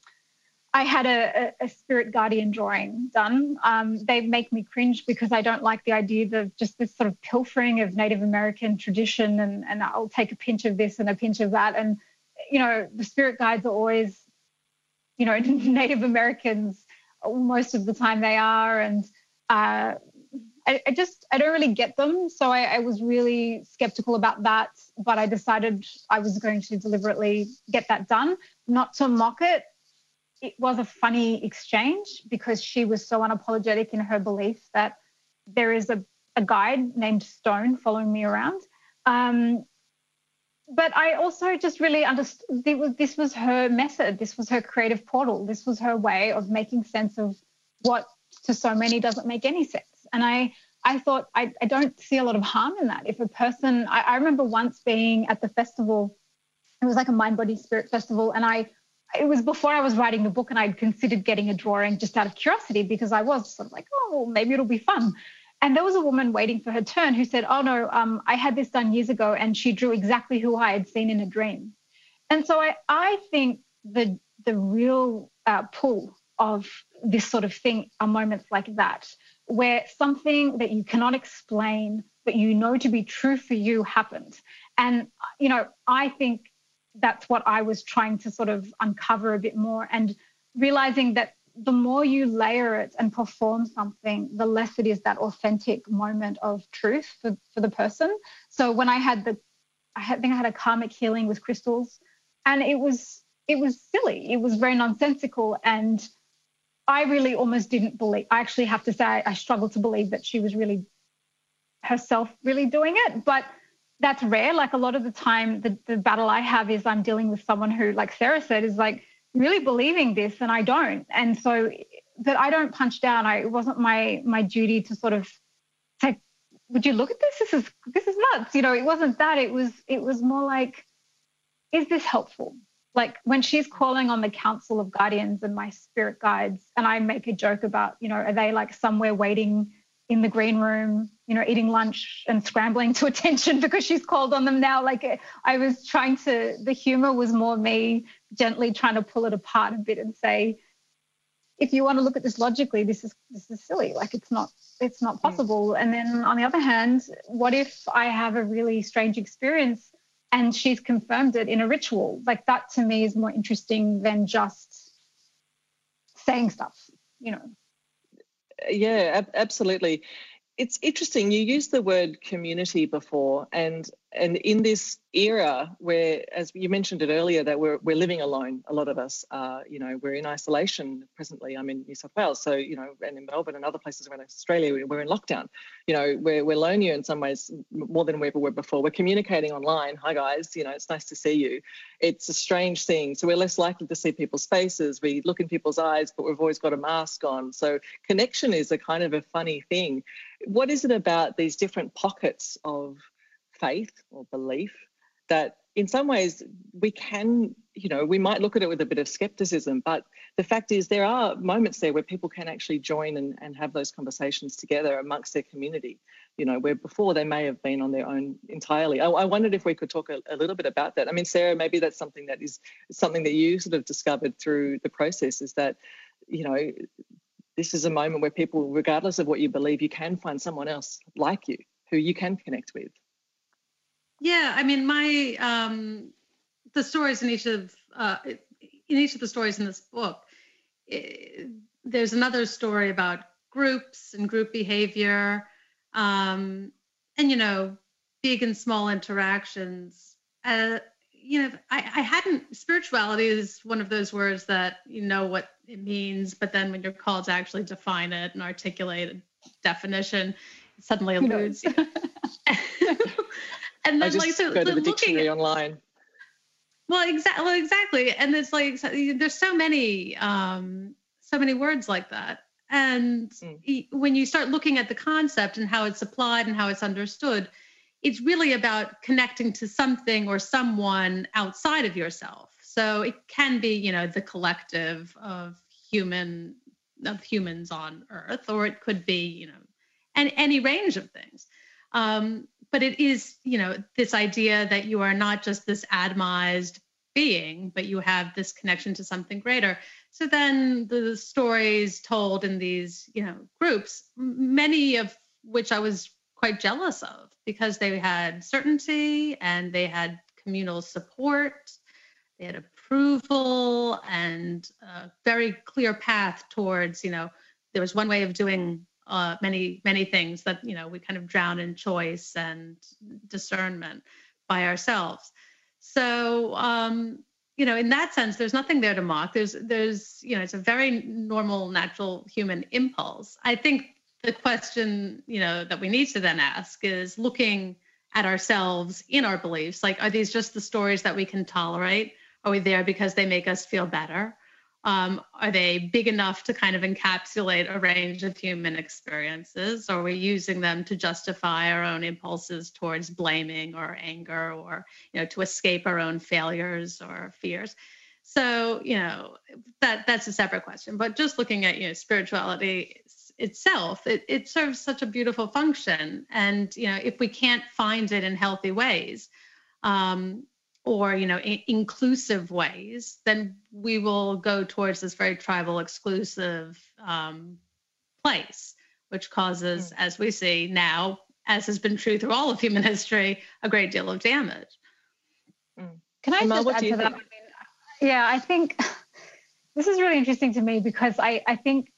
[SPEAKER 3] I had a, a, spirit guardian drawing done. Um, they make me cringe because I don't like the idea of just this sort of pilfering of Native American tradition and, and I'll take a pinch of this and a pinch of that. And you know, the spirit guides are always, you know, Native Americans most of the time they are. And uh, I, I, just, I don't really get them. So I, I was really skeptical about that. But I decided I was going to deliberately get that done, not to mock it. It was a funny exchange because she was so unapologetic in her belief that there is a, a guide named Stone following me around. Um, but I also just really understood this was her method. This was her creative portal. This was her way of making sense of what to so many doesn't make any sense. And I, I thought I, I don't see a lot of harm in that. If a person, I, I remember once being at the festival, it was like a mind, body, spirit festival, and I, it was before I was writing the book, and I'd considered getting a drawing just out of curiosity because I was sort of like, oh, maybe it'll be fun. And there was a woman waiting for her turn who said, Oh, no, um, I had this done years ago. And she drew exactly who I had seen in a dream. And so I, I think the, the real uh, pull of this sort of thing are moments like that, where something that you cannot explain, but you know to be true for you happened. And, you know, I think that's what I was trying to sort of uncover a bit more and realizing that the more you layer it and perform something, the less it is that authentic moment of truth for, for the person. So when I had the, I had, think I had a karmic healing with crystals, and it was it was silly. It was very nonsensical, and I really almost didn't believe. I actually have to say I, I struggled to believe that she was really herself really doing it, but that's rare. Like a lot of the time, the, the battle I have is I'm dealing with someone who, like Sarah said, is like really believing this and I don't. And so that I don't punch down. I it wasn't my my duty to sort of say, would you look at this? This is this is nuts. You know, it wasn't that. It was it was more like, is this helpful? Like when she's calling on the council of guardians and my spirit guides, and I make a joke about, you know, are they like somewhere waiting in the green room, you know, eating lunch and scrambling to attention because she's called on them now. Like I was trying to, the humor was more me gently trying to pull it apart a bit and say, if you want to look at this logically, this is this is silly. Like it's not it's not mm. possible. And then on the other hand, what if I have a really strange experience and she's confirmed it in a ritual? Like that to me is more interesting than just saying stuff, you know
[SPEAKER 2] yeah, ab- absolutely. It's interesting. You used the word community before, and and in this era where, as you mentioned it earlier, that we're we're living alone. A lot of us, are, you know, we're in isolation presently. I'm in New South Wales, so you know, and in Melbourne and other places around Australia, we're in lockdown. You know, we're we're lonelier in some ways more than we ever were before. We're communicating online. Hi guys, you know, it's nice to see you. It's a strange thing. So we're less likely to see people's faces. We look in people's eyes, but we've always got a mask on. So connection is a kind of a funny thing. What is it about these different pockets of faith or belief that in some ways we can you know we might look at it with a bit of skepticism but the fact is there are moments there where people can actually join and, and have those conversations together amongst their community you know where before they may have been on their own entirely. I, I wondered if we could talk a, a, little bit about that. I mean sarah maybe that's something that is something that you sort of discovered through the process is that you know this is a moment where people regardless of what you believe you can find someone else like you who you can connect with
[SPEAKER 4] yeah, I mean, my um, the stories in each of uh, in each of the stories in this book, it, eh, there's another story about groups and group behavior, um, and you know, big and small interactions. Uh, you know, I, I hadn't spirituality is one of those words that you know what it means, but then when you're called to actually define it and articulate a definition, it suddenly eludes.
[SPEAKER 2] and then like so, go to the dictionary at, online.
[SPEAKER 4] Well, exactly. Well, exactly, and it's like there's so many, um, so many words like that. And mm. when you start looking at the concept and how it's applied and how it's understood, it's really about connecting to something or someone outside of yourself. So it can be, you know, the collective of human of humans on Earth, or it could be, you know, and any range of things. Um, but it is, you know, this idea that you are not just this atomized being, but you have this connection to something greater. So then the stories told in these, you know, groups, many of which I was quite jealous of because they had certainty and they had communal support, they had approval and a very clear path towards, you know, there was one way of doing uh, many many things that you know we kind of drown in choice and discernment by ourselves. So um, you know, in that sense, there's nothing there to mock. There's there's you know, it's a very normal, natural human impulse. I think the question you know that we need to then ask is looking at ourselves in our beliefs. Like, are these just the stories that we can tolerate? Are we there because they make us feel better? Um, are they big enough to kind of encapsulate a range of human experiences? Are we using them to justify our own impulses towards blaming or anger or, you know, to escape our own failures or fears? So, you know, that that's a separate question. But just looking at, you know, spirituality itself, it, it serves such a beautiful function. And, you know, if we can't find it in healthy ways, um, or you know I- inclusive ways then we will go towards this very tribal exclusive um, place which causes mm. as we see now as has been true through all of human history a great deal of damage
[SPEAKER 3] mm. can i Emma, just add to that I mean, yeah i think this is really interesting to me because I, I think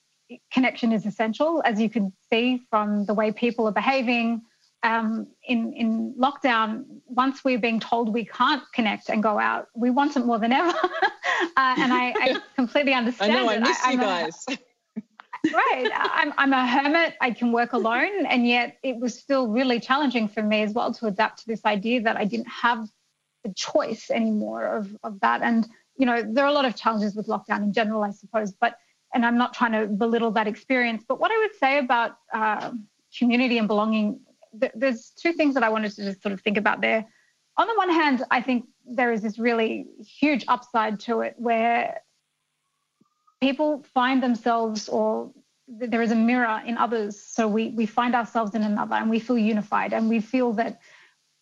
[SPEAKER 3] connection is essential as you can see from the way people are behaving um, in in lockdown, once we're being told we can't connect and go out, we want it more than ever. uh, and I, I, completely understand.
[SPEAKER 2] I know, I miss I, you guys.
[SPEAKER 3] A, right, I'm I'm a hermit. I can work alone, and yet it was still really challenging for me as well to adapt to this idea that I didn't have the choice anymore of of that. And you know, there are a lot of challenges with lockdown in general, I suppose, but and I'm not trying to belittle that experience. But what I would say about uh, community and belonging th- there's two things that I wanted to just sort of think about there. On the one hand, I think there is this really huge upside to it where people find themselves or there is a mirror in others. So we we find ourselves in another and we feel unified and we feel that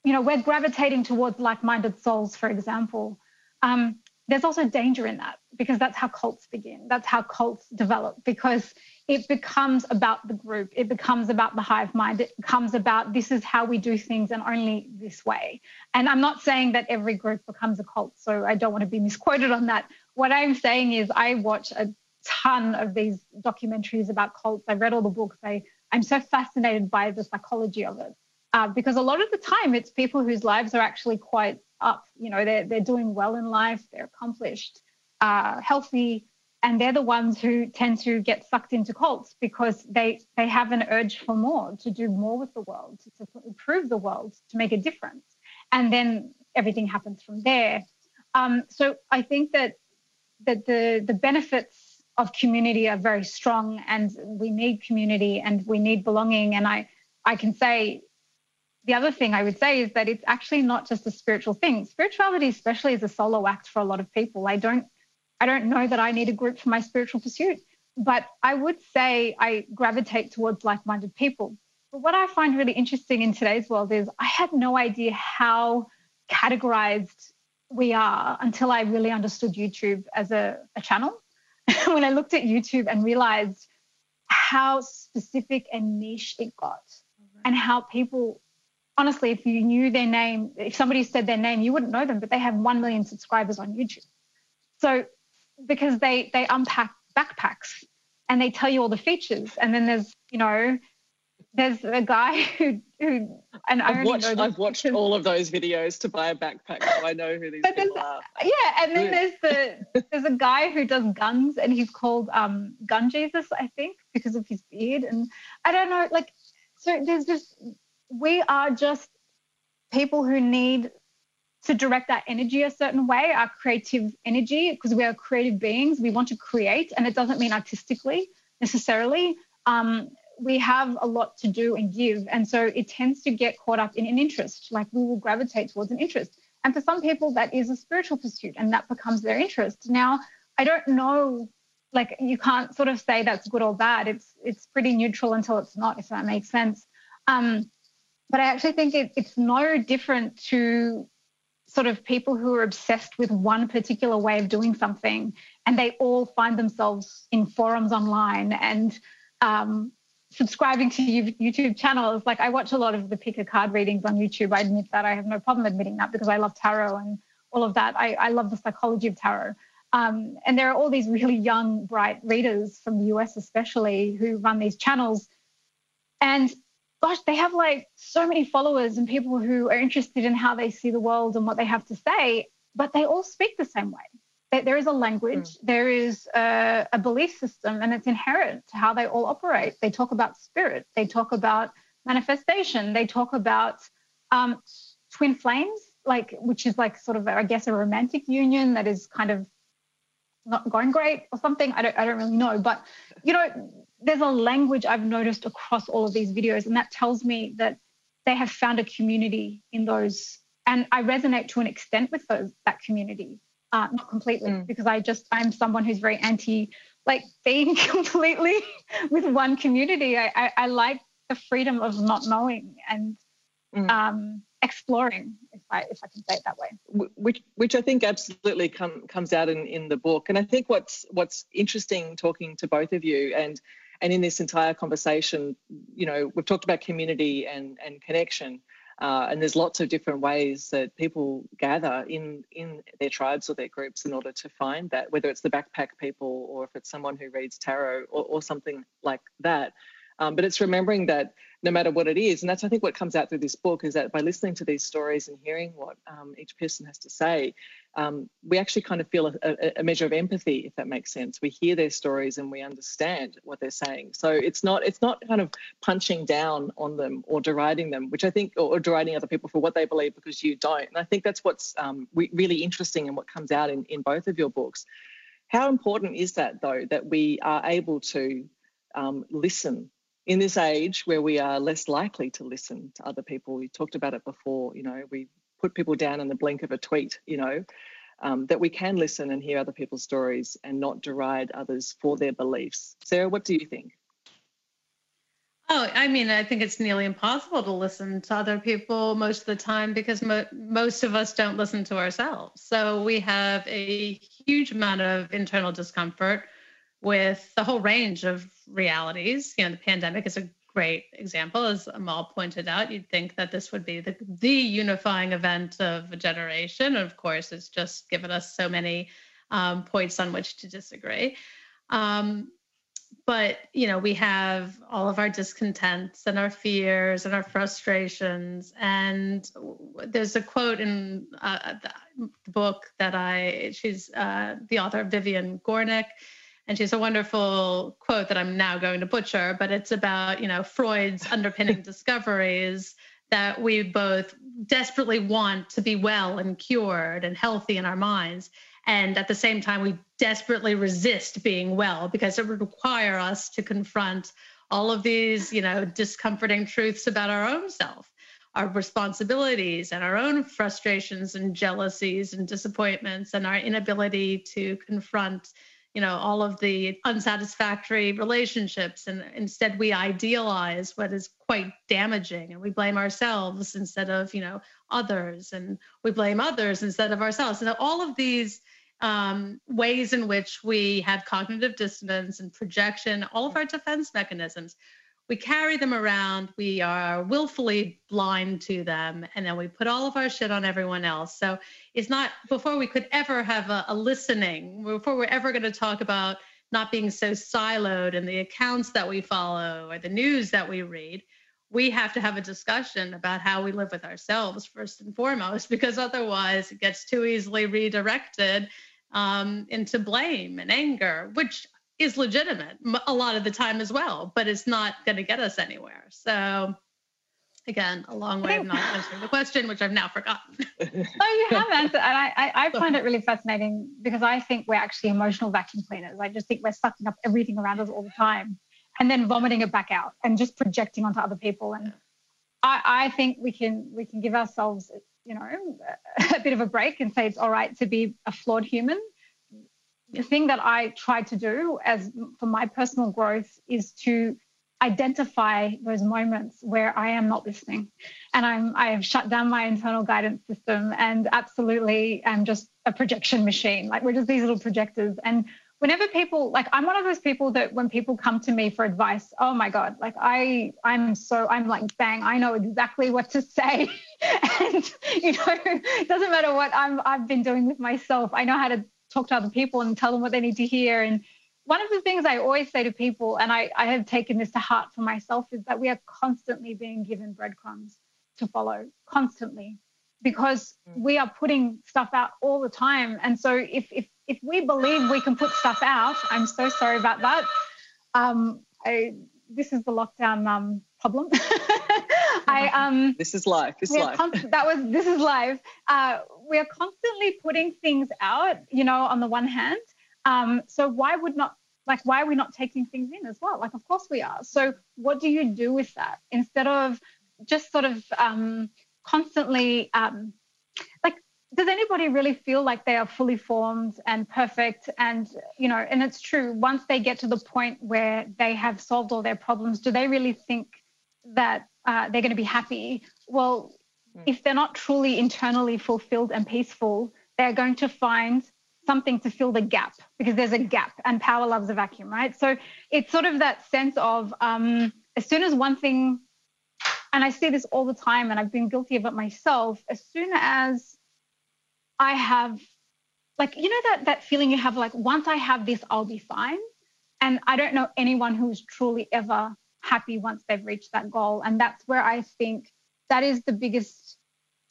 [SPEAKER 3] you know we're gravitating towards like-minded souls for example. Um, there's also danger in that because that's how cults begin. That's how cults develop because it becomes about the group. It becomes about the hive mind. It becomes about this is how we do things and only this way. And I'm not saying that every group becomes a cult, so I don't want to be misquoted on that. What I'm saying is I watch a ton of these documentaries about cults. I read all the books. I, I'm so fascinated by the psychology of it. Uh, because a lot of the time it's people whose lives are actually quite up. You know, they're, they're doing well in life, they're accomplished, uh, healthy, and they're the ones who tend to get sucked into cults because they they have an urge for more to do more with the world to, to improve the world to make a difference and then everything happens from there um, so i think that that the the benefits of community are very strong and we need community and we need belonging and i i can say the other thing I would say is that it's actually not just a spiritual thing. Spirituality, especially, is a solo act for a lot of people. I don't I don't know that I need a group for my spiritual pursuit, but I would say I gravitate towards like minded people. But what I find really interesting in today's world is I had no idea how categorized we are until I really understood YouTube as a, a channel. when I looked at YouTube and realized how specific and niche it got, mm-hmm. and how people honestly, if you knew their name, if somebody said their name, you wouldn't know them, but they have 1 million subscribers on YouTube. So because they they unpack backpacks and they tell you all the features. And then there's you know there's a guy who who and
[SPEAKER 2] I've watched I've watched all of those videos to buy a backpack, so I know who these people are.
[SPEAKER 3] Yeah, and then there's the there's a guy who does guns and he's called um Gun Jesus, I think, because of his beard. And I don't know, like so there's just we are just people who need to direct our energy a certain way, our creative energy, because we are creative beings. We want to create, and it doesn't mean artistically necessarily. Um, we have a lot to do and give. And so it tends to get caught up in an interest, like we will gravitate towards an interest. And for some people, that is a spiritual pursuit and that becomes their interest. Now, I don't know, like you can't sort of say that's good or bad. It's it's pretty neutral until it's not, if that makes sense. Um, but I actually think it, it's no different to sort of people who are obsessed with one particular way of doing something and they all find themselves in forums online and um, subscribing to YouTube channels. Like I watch a lot of the pick a card readings on YouTube. I admit that I have no problem admitting that because I love tarot and all of that. I, I love the psychology of tarot. Um, and there are all these really young, bright readers from the US, especially, who run these channels. And gosh, they have like so many followers and people who are interested in how they see the world and what they have to say, but they all speak the same way. There is a language, mm. there is a, a, belief system, and it's inherent to how they all operate. They talk about spirit, they talk about manifestation, they talk about Um, twin flames, like which is like sort of I guess a romantic union that is kind of not going great or something. I don't I don't really know, but you know, there's a language I've noticed across all of these videos, and that tells me that they have found a community in those, and I resonate to an extent with those that community. Uh, not completely mm. because I just I'm someone who's very anti like being completely with one community. I, I, I like the freedom of not knowing and mm. um, exploring, if I if I can say it that way.
[SPEAKER 2] Which which I think absolutely come, comes out in, in the book. And I think what's what's interesting talking to both of you and and in this entire conversation, you know, we've talked about community and and connection. Uh, and there's lots of different ways that people gather in in their tribes or their groups in order to find that, whether it's the backpack people or if it's someone who reads tarot or, or something like that. Um, but it's remembering that no matter what it is, and that's I think what comes out through this book is that by listening to these stories and hearing what um, each person has to say, um, we actually kind of feel a, a, measure of empathy, if that makes sense. We hear their stories and we understand what they're saying. So it's not it's not kind of punching down on them or deriding them, which I think, or, or deriding other people for what they believe because you don't. And I think that's what's um, re- really interesting and what comes out in, in both of your books. How important is that though that we are able to um, listen in this age where we are less likely to listen to other people, we talked about it before, you know, we put people down in the blink of a tweet, you know, um, that we can listen and hear other people's stories and not deride others for their beliefs. Sarah, what do you think?
[SPEAKER 4] Oh, I mean, I think it's nearly impossible to listen to other people most of the time because mo- most of us don't listen to ourselves. So we have a huge amount of internal discomfort with the whole range of realities. You know, the pandemic is a great example, as Amal pointed out. You'd think that this would be the, the unifying event of a generation. Of course, it's just given us so many um, points on which to disagree. Um, but you know, we have all of our discontents and our fears and our frustrations. And there's a quote in uh, the book that I, she's uh, the author Vivian Gornick and she has a wonderful quote that I'm now going to butcher, but it's about, you know, Freud's underpinning discoveries that we both desperately want to be well and cured and healthy in our minds. And at the same time, we desperately resist being well because it would require us to confront all of these, you know, discomforting truths about our own self, our responsibilities and our own frustrations and jealousies and disappointments and our inability to confront you know all of the unsatisfactory relationships. And instead we idealize what is quite damaging and we blame ourselves instead of you know others and we blame others instead of ourselves. And all of these um, ways in which we have cognitive dissonance and projection all of our defense mechanisms we carry them around, we are willfully blind to them, and then we put all of our shit on everyone else. So it's not before we could ever have a, a listening, before we're ever going to talk about not being so siloed in the accounts that we follow or the news that we read, we have to have a discussion about how we live with ourselves first and foremost, because otherwise it gets too easily redirected um, into blame and anger, which is legitimate a lot of the time as well, but it's not going to get us anywhere. So, again, a long way of not answering the question, which I've now forgotten.
[SPEAKER 3] oh, you have answered, and I, I, I, find it really fascinating because I think we're actually emotional vacuum cleaners. I just think we're sucking up everything around us all the time, and then vomiting it back out and just projecting onto other people. And I, I think we can we can give ourselves, you know, a bit of a break and say it's all right to be a flawed human the thing that I try to do as for my personal growth is to identify those moments where I am not listening and I'm I have shut down my internal guidance system and absolutely am just a projection machine. Like we're just these little projectors. And whenever people like I'm one of those people that when people come to me for advice, oh my God, like I I'm so I'm like bang, I know exactly what to say. and you know, it doesn't matter what I'm I've been doing with myself. I know how to talk to other people and tell them what they need to hear. And one of the things I always say to people, and I, I have taken this to heart for myself, is that we are constantly being given breadcrumbs to follow, constantly, because mm. we are putting stuff out all the time. And so if if if we believe we can put stuff out, I'm so sorry about that. Um, I, this is the lockdown um, problem. I um.
[SPEAKER 2] This is life. This is life. Const-
[SPEAKER 3] that was this is life. Uh, we are constantly putting things out, you know, on the one hand. Um, so why would not like why are we not taking things in as well? Like of course we are. So what do you do with that instead of just sort of um, constantly um, like does anybody really feel like they are fully formed and perfect and you know and it's true once they get to the point where they have solved all their problems do they really think that uh, they're going to be happy well. If they're not truly internally fulfilled and peaceful they're going to find something to fill the gap because there's a gap and power loves a vacuum right so it's sort of that sense of um, as soon as one thing and I see this all the time, and I've been guilty of it myself. As soon as I have, like, you know, that that feeling you have, like, once I have this, I'll be fine. And I don't know anyone who's truly ever happy once they've reached that goal. And that's where I think that is the biggest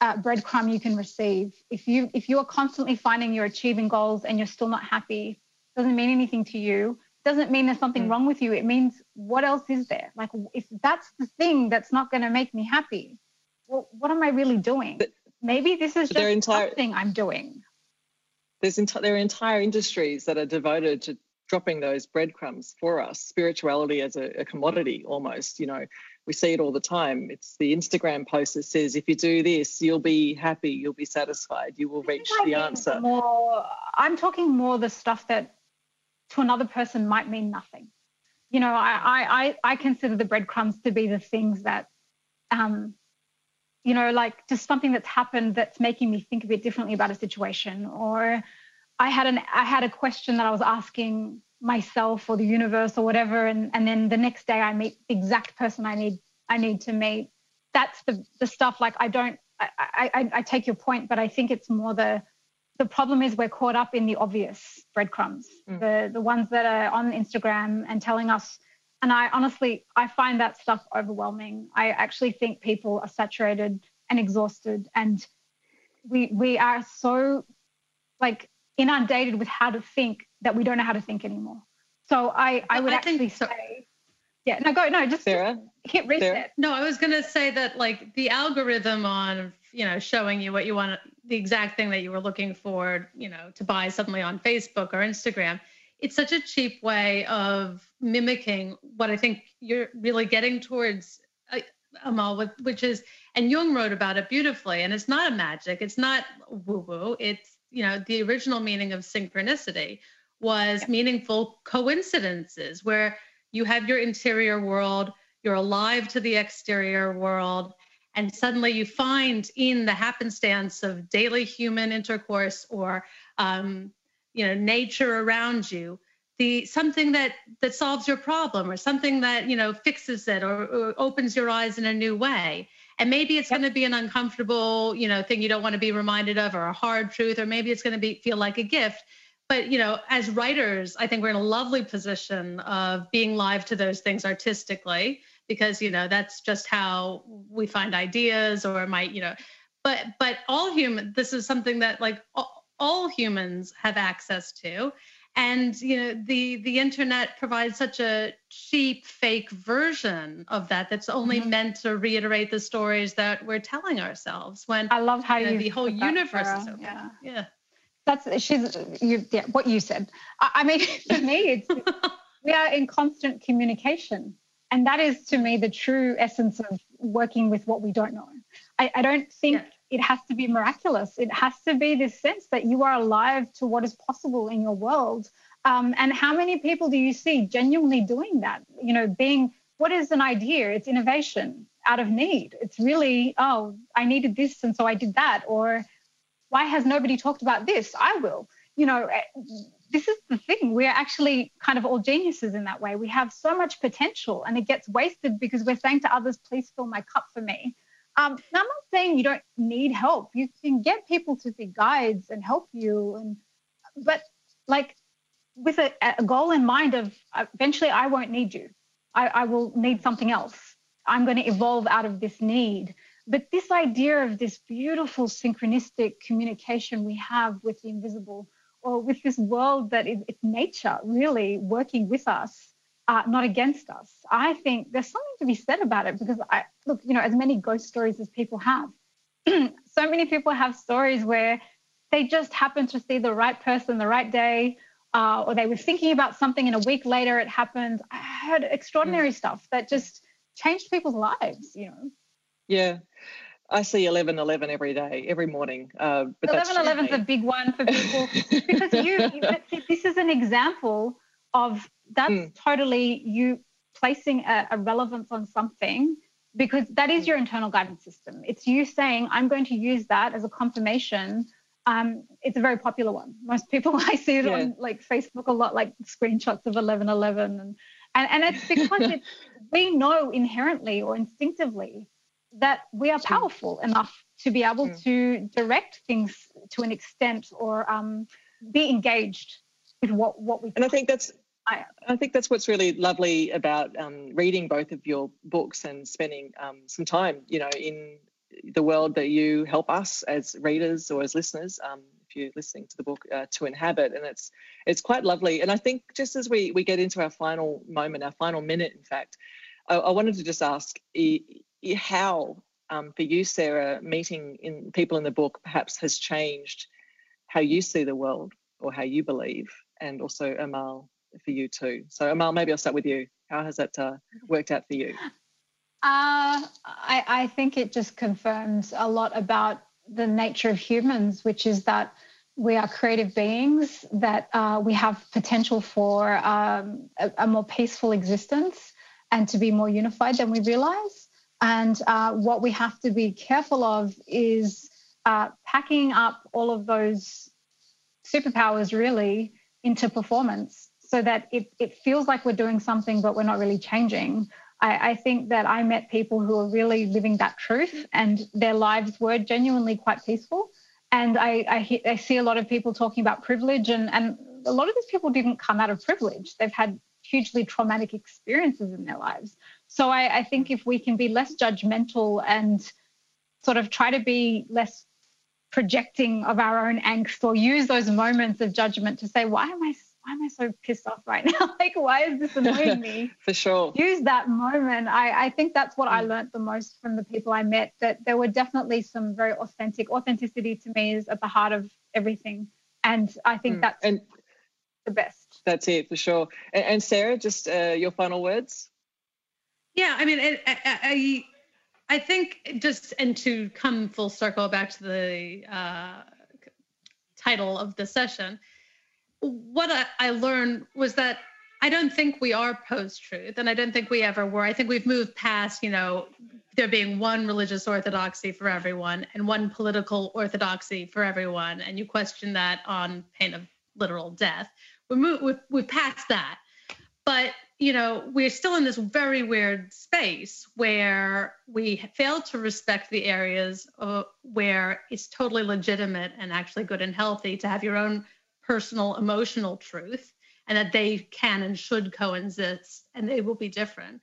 [SPEAKER 3] uh, breadcrumb you can receive. If you if you are constantly finding you're achieving goals and you're still not happy, doesn't mean anything to you doesn't mean there's something mm. wrong with you. It means what else is there? Like if that's the thing that's not going to make me happy, well, what am I really doing? But, Maybe this is just entire, something I'm doing.
[SPEAKER 2] There's enti- there are entire industries that are devoted to dropping those breadcrumbs for us. Spirituality as a, a commodity, almost. You know, we see it all the time. It's the Instagram post that says, "If you do this, you'll be happy, you'll be satisfied, you will reach the answer."
[SPEAKER 3] More, I'm talking more the stuff that to another person might mean nothing. You know, I I I consider the breadcrumbs to be the things that, um, you know, like just something that's happened that's making me think a bit differently about a situation, or I had an I had a question that I was asking myself or the universe or whatever, and and then the next day I meet the exact person I need I need to meet. That's the the stuff like I don't I, I, I take your point, but I think it's more the the problem is we're caught up in the obvious breadcrumbs, mm. the the ones that are on Instagram and telling us. And I honestly, I find that stuff overwhelming. I actually think people are saturated and exhausted, and we we are so like inundated with how to think that we don't know how to think anymore. So I I would I actually so. say, yeah, no, go no, just, Sarah, hit reset. Sarah?
[SPEAKER 4] No, I was gonna say that like the algorithm on you know showing you what you want the exact thing that you were looking for, you know, to buy suddenly on Facebook or Instagram. It's such a cheap way of mimicking what I think you're really getting towards, uh, Amal, with, which is, and Jung wrote about it beautifully. And it's not a magic, it's not woo woo. It's, you know, the original meaning of synchronicity was yeah. meaningful coincidences where you have your interior world, you're alive to the exterior world, and suddenly you find in the happenstance of daily human intercourse or um, you know nature around you the something that that solves your problem or something that you know fixes it or, or opens your eyes in a new way and maybe it's yep. going to be an uncomfortable you know thing you don't want to be reminded of or a hard truth or maybe it's going to be feel like a gift but you know as writers i think we're in a lovely position of being live to those things artistically because you know that's just how we find ideas or might you know but but all human this is something that like all, all humans have access to and you know the the internet provides such a cheap fake version of that that's only mm-hmm. meant to reiterate the stories that we're telling ourselves when
[SPEAKER 3] i love how
[SPEAKER 4] you,
[SPEAKER 3] know,
[SPEAKER 4] the whole universe is open yeah yeah
[SPEAKER 3] that's she's you yeah what you said i, I mean for me it's we are in constant communication and that is to me the true essence of working with what we don't know. I, I don't think yeah. It has to be miraculous. It has to be this sense that you are alive to what is possible in your world. Um, and how many people do you see genuinely doing that? You know, being what is an idea? It's innovation out of need. It's really, oh, I needed this and so I did that. Or why has nobody talked about this? I will. You know, this is the thing. We're actually kind of all geniuses in that way. We have so much potential and it gets wasted because we're saying to others, please fill my cup for me. Um, I'm not saying you don't need help. You can get people to be guides and help you. And but like with a, a goal in mind of uh, eventually I won't need you. I, I will need something else. I'm going to evolve out of this need. But this idea of this beautiful synchronistic communication we have with the invisible or with this world that is it's nature really working with us uh, not against us. I think there's something to be said about it because I look, you know, as many ghost stories as people have, so many people have stories where they just happen to see the right person the right day, uh, or they were thinking about something and a week later it happened. I heard extraordinary mm. stuff that just changed people's lives, you know.
[SPEAKER 2] Yeah. I see 11 11 every day, every morning. Uh,
[SPEAKER 3] but 11 11 is a big one for people because you, this is an example of that's mm. totally you placing a, a relevance on something because that is hmm. your internal guidance system. It's you saying, I'm going to use that as a confirmation. Um, it's a very popular one. Most people, I see it yeah. on like Facebook a lot, like screenshots of 1111. And, and, and it's because it's, we know inherently or instinctively that we are powerful enough to be able mm. to direct things to an extent or um, be engaged with what, what we
[SPEAKER 2] And I think that's I, I, think that's what's really lovely about um, reading both of your books and spending um, some time, you know, in the world that you help us as readers or as listeners, um, if you're listening to the book, uh, to inhabit. And it's it's quite lovely. And I think just as we we get into our final moment, our final minute, in fact, I, I wanted to just ask how, um, for you, Sarah, meeting in people in the book perhaps has changed how you see the world or how you believe, and also Amal for you too. So Amal, maybe I'll start with you. How has that uh, worked out for you?
[SPEAKER 3] Uh, I, I think it just confirms a lot about the nature of humans, which is that we are creative beings, that uh, we have potential for um, a, a, more peaceful existence and to be more unified than we realize. And uh, what we have to be careful of is uh, packing up all of those superpowers really into performance so that it, it feels like we're doing something, but we're not really changing. I, I, think that I met people who are really living that truth and their lives were genuinely quite peaceful. And I, I, I see a lot of people talking about privilege, and, and a lot of these people didn't come out of privilege. They've had hugely traumatic experiences in their lives. So I, I think if we can be less judgmental and sort of try to be less projecting of our own angst or use those moments of judgment to say, why am I why am I so pissed off right now? like, why is this annoying me?
[SPEAKER 2] For sure.
[SPEAKER 3] Use that moment. I, I think that's what mm. I learned the most from the people I met, that there were definitely some very authentic, authenticity to me is at the heart of everything. And I think mm. that's and the best.
[SPEAKER 2] That's it, for sure. And, and Sarah, just uh, your final words?
[SPEAKER 4] Yeah, I mean, I, I, I think just, and to come full circle back to the uh, title of the session, what I, I learned was that I don't think we are post truth, and I don't think we ever were. I think we've moved past, you know, there being one religious orthodoxy for everyone and one political orthodoxy for everyone, and you question that on pain of literal death. We move, we've, we've passed that, but you know, we're still in this very weird space where we fail to respect the areas where it's totally legitimate and actually good and healthy to have your own personal emotional truth and that they can and should coexist and they will be different.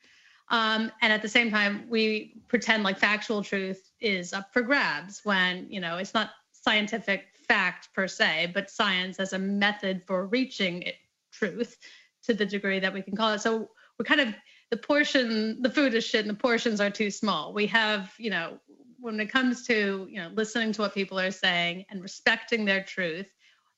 [SPEAKER 4] Um, and at the same time, we pretend like factual truth is up for grabs when, you know, it's not scientific fact per se, but science as a method for reaching it, truth to the degree that we can call it. So we're kind of the portion, the food is shit and the portions are too small. We have, you know, when it comes to, you know, listening to what people are saying and respecting their truth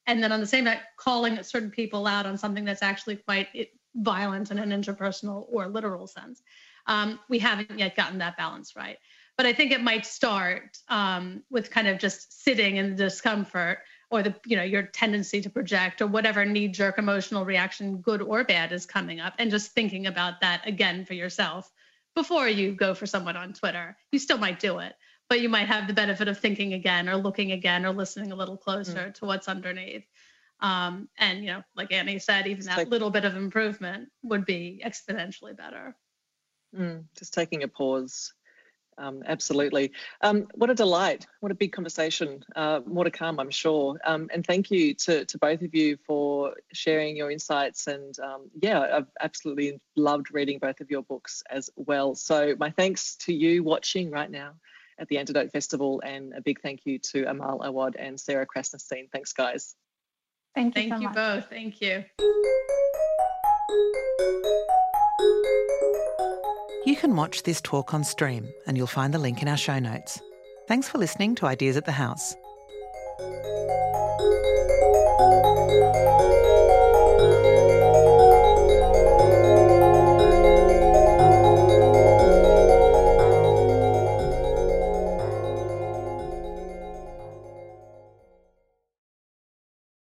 [SPEAKER 4] and then on the same night calling certain people out on something that's actually quite violent in an interpersonal or literal sense. Um, we haven't yet gotten that balance right. But I think it might start um, with kind of just sitting in the discomfort or the you know your tendency to project or whatever knee jerk emotional reaction good or bad is coming up and just thinking about that again for yourself before you go for someone on twitter you still might do it but you might have the benefit of thinking again or looking again or listening a little closer mm. to what's underneath. Um, and you know, like Annie said, even that little bit of improvement would be exponentially better.
[SPEAKER 2] Mm, just taking a pause. Um, absolutely. Um, what a delight. What a big conversation. Uh, more to come, I'm sure. Um, and thank you to, to both of you for sharing your insights. And um, yeah, I've absolutely loved reading both of your books as well. So, my thanks to you watching right now at the Antidote Festival. And a big thank you to Amal Awad and Sarah Krasnostein. Thanks, guys.
[SPEAKER 3] Thank you.
[SPEAKER 4] Thank
[SPEAKER 3] so
[SPEAKER 4] you
[SPEAKER 3] much.
[SPEAKER 4] both. Thank you.
[SPEAKER 1] You can watch this talk on stream, and you'll find the link in our show notes. Thanks for listening to Ideas at the House. Thank you.